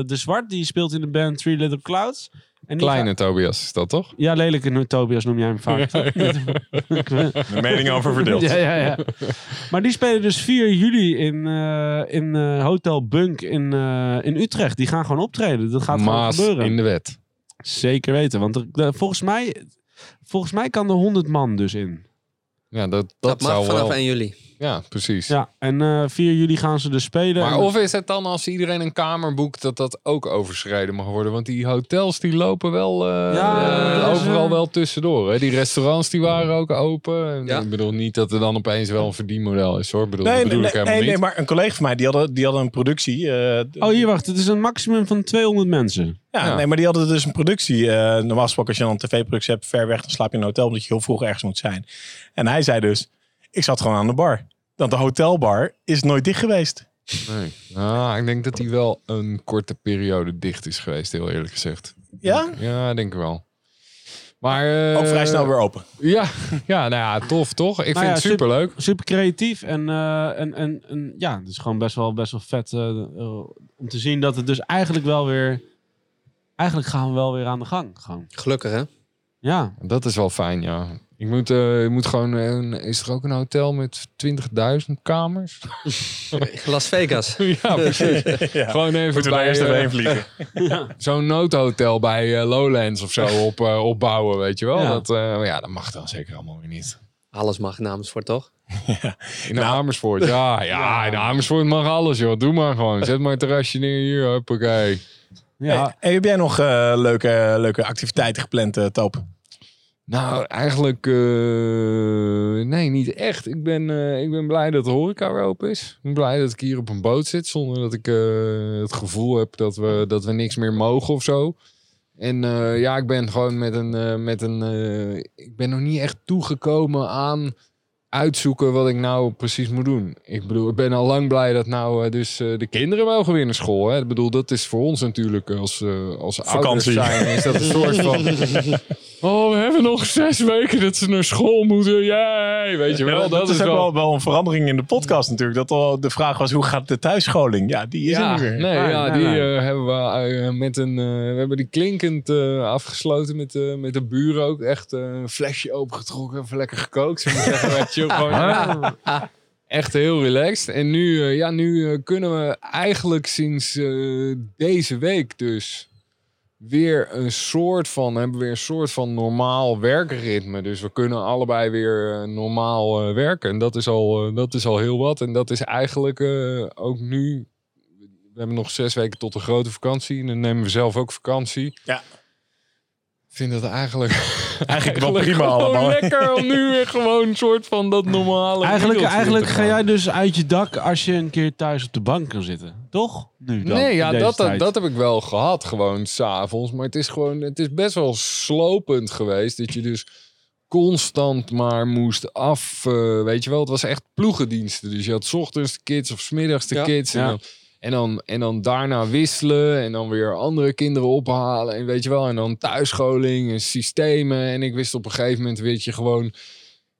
de Zwart, die speelt in de band Three Little Clouds. En Kleine Tobias is dat toch? ja, lelijke Tobias noem jij hem vaak. <laughs> <laughs> De mening over verdeeld. ja, ja, ja. Maar die spelen dus 4 juli in, eh, in eh, Hotel Bunk in, eh, in Utrecht. Die gaan gewoon optreden. Dat gaat gewoon Maas gebeuren. in de wet. Zeker weten. Want er, volgens, mij, volgens mij kan er 100 man dus in. Ja, dat, dat, Dat, mag zou vanaf wel... 1 juli. Ja, precies. Ja, en eh 4 juli gaan ze dus spelen. Maar En- of is het dan als iedereen een kamer boekt dat dat ook overschreden mag worden? Want die hotels die lopen wel eh, Ja, eh, overal wel tussendoor. Hè? Die restaurants die waren ook open. Ja. Ik bedoel niet dat er dan opeens wel een verdienmodel is hoor. Bedoel, Nee, dat nee, bedoel nee, ik helemaal nee, niet. nee, maar een collega van mij, die hadden, die hadden een productie. eh, Oh, hier wacht. Het is een maximum van 200 mensen. Ja, Ja. nee, maar die hadden dus een productie. eh, normaal gesproken, als je dan een tv-productie hebt, ver weg, dan slaap je in een hotel, omdat je heel vroeg ergens moet zijn. En hij zei dus, ik zat gewoon aan de bar. Want de hotelbar is nooit dicht geweest. Nee. Ah, ik denk dat die wel een korte periode dicht is geweest, heel eerlijk gezegd. Ja? Ja, denk ik wel. Maar, eh, Ook vrij snel weer open. Ja, <laughs> ja, nou ja, tof toch? Ik Nou vind ja, het superleuk. Super creatief. En, eh, en, en, en ja, het is gewoon best wel, best wel vet eh, om te zien dat het dus eigenlijk wel weer... Eigenlijk gaan we wel weer aan de gang. Gewoon. Gelukkig, hè? Ja. Dat is wel fijn, ja. Ik moet, eh, ik moet gewoon... een- is er ook een hotel met 20.000 kamers? <laughs> Las Vegas. <laughs> ja, precies. <laughs> Ja. Gewoon even Moeten we bij eerst even eh, heen vliegen. zo'n noodhotel bij eh, Lowlands of zo op, eh, opbouwen, weet je wel. Ja. Dat, eh, maar ja, dat mag dan zeker allemaal weer niet. Alles mag namens voor, toch? In Amersfoort, ja, ja, in Amersfoort mag alles, joh. Doe maar gewoon. Zet maar een terrasje neer hier, hoppakee. Ja. Hey, heb jij nog eh, leuke, leuke activiteiten gepland, uh, Toop? Nou, eigenlijk, eh, nee, niet echt. Ik ben, eh, ik ben blij dat de horeca weer open is. Ik ben blij dat ik hier op een boot zit zonder dat ik eh, het gevoel heb dat we, dat we niks meer mogen of zo. En ja, ik ben gewoon met een, met een, ik ben nog niet echt toegekomen aan uitzoeken wat ik nou precies moet doen. Ik bedoel, ik ben al lang blij dat nou eh, dus eh, de kinderen mogen weer naar school. Hè? Ik bedoel, dat is voor ons natuurlijk als, eh als Vakantie. ouders zijn, is dat een soort van... <laughs> Oh, we hebben nog zes weken dat ze naar school moeten. Jij, weet je wel. Ja, dat, is wel... wel, wel een verandering in de podcast natuurlijk. Dat al de vraag was, hoe gaat de thuisscholing? Ja, die is er Ja, niet meer. nee, Nee, ja, die hebben we met een. we hebben die klinkend afgesloten met, met de buren ook. Echt een flesje opengetrokken, even lekker gekookt. Zeggen, <laughs> gewoon echt, heel relaxed. En nu, eh, ja, nu eh, kunnen we eigenlijk sinds eh, deze week dus weer een soort van, hebben we weer een soort van normaal werkritme. Dus we kunnen allebei weer normaal werken. En dat is, al, dat is al heel wat. En dat is eigenlijk eh, ook nu. We hebben nog zes weken tot de grote vakantie. En dan nemen we zelf ook vakantie. Ja. Ik vind dat eigenlijk, <laughs> Eigenlijk wel prima allemaal. lekker om nu weer gewoon een soort van dat normale. Eigenlijk, eigenlijk te ga gaan. jij dus uit je dak als je een keer thuis op de bank kan zitten. Toch? Nu dan, nee, in ja, deze dat, tijd. dat heb ik wel gehad, gewoon s'avonds. Maar het is gewoon, het is best wel slopend geweest. Dat je dus constant maar moest af, eh, weet je wel. Het was echt ploegendiensten. Dus je had 's ochtends de kids of 's middags de Ja. kids. En, Ja. dan, en, dan, en dan daarna wisselen en dan weer andere kinderen ophalen. En weet je wel, en dan thuisscholing en systemen. En ik wist op een gegeven moment, weet je, gewoon...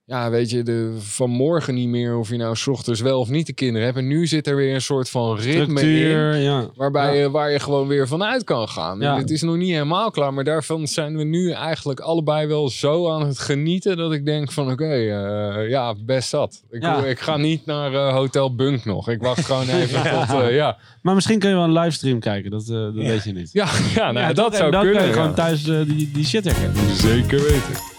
Ja, weet je, de, vanmorgen niet meer of je nou 's ochtends wel of niet de kinderen hebt. En nu zit er weer een soort van ritme in. Structuur, ja. Waarbij Ja. je, waar je gewoon weer vanuit kan gaan. En het is nog niet helemaal klaar. Maar daarvan zijn we nu eigenlijk allebei wel zo aan het genieten. Dat ik denk van oké, eh, ja, best zat. Ik, ik ga niet naar eh, Hotel Bunk nog. Ik wacht gewoon <laughs> even tot, eh, ja. Maar misschien kun je wel een livestream kijken, dat, dat weet je niet. Ja, <laughs> ja, nou, dat zou En dan kunnen. kun je gewoon thuis die, die shit herkennen. Zeker weten.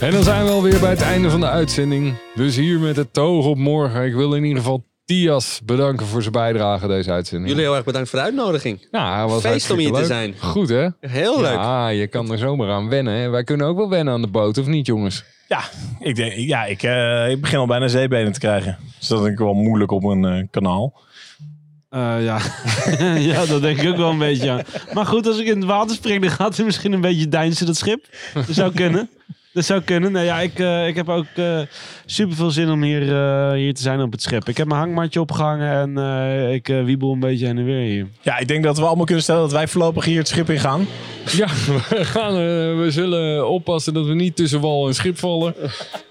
En dan zijn we alweer bij het einde van de uitzending. Dus hier met het toog op morgen. Ik wil in ieder geval Tias bedanken voor zijn bijdrage aan deze uitzending. Jullie heel erg bedankt voor de uitnodiging. Ja, was Feest om hier te zijn. Goed hè? Heel leuk. Ja, je kan er zomaar aan wennen. Hè? Wij kunnen ook wel wennen aan de boot, of niet jongens? Ja, ik, denk, ja ik, eh, ik begin al bijna zeebenen te krijgen. Dus dat denk ik wel moeilijk op een eh, kanaal. Eh, ja. <laughs> ja, dat denk ik ook wel een beetje aan. Maar goed, als ik in het water spring, dan gaat hij misschien een beetje deinsen, dat schip. Dat zou kunnen. Dat zou kunnen. Nou ja, ik, eh, ik heb ook super veel zin om hier, eh, hier te zijn op het schip. Ik heb mijn hangmatje opgehangen en eh, ik eh, wiebel een beetje heen en weer hier. Ja, ik denk dat we allemaal kunnen stellen dat wij voorlopig hier het schip in gaan. Ja, <laughs> we, gaan, we zullen oppassen dat we niet tussen wal en schip vallen.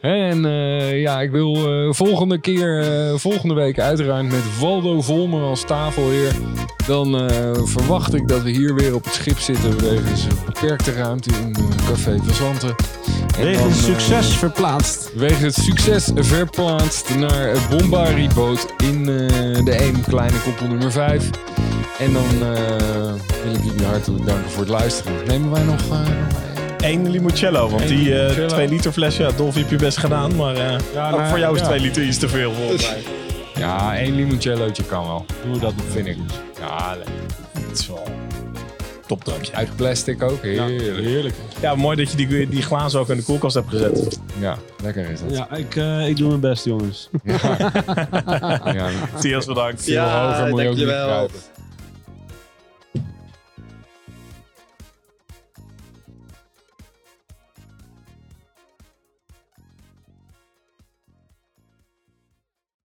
Hè, En eh, ja, ik wil eh, volgende keer, eh, volgende week uiteraard met Waldo Volmer als tafelheer. Dan eh, verwacht ik dat we hier weer op het schip zitten wegens een beperkte ruimte in eh, Café Verzanten. Wegens succes verplaatst. Wegens het succes verplaatst naar het Bombari-boot in eh, de 1 kleine koppel nummer 5. En dan eh, wil ik jullie hartelijk danken voor het luisteren. Nemen wij nog... eh, Eén limoncello, want Eén die eh limoncello. 2 liter fles, ja, Dolphy heb je best gedaan. Maar eh, Ja, ook nou, voor jou is ja. 2 liter iets te veel volgens mij. ja, één limoncellootje kan wel. Doe dat Vind ik. Ja, lekker. Het is wel... topdrankje. Uit plastic ook. Heerlijk. Heerlijk. Ja, mooi dat je die, die glazen ook in de koelkast hebt gezet. Ja, lekker is dat. Ja, ik, eh, ik doe mijn best, jongens. Ja. <laughs> ja. Als bedankt. Veel hoger moet je ook niet dankjewel.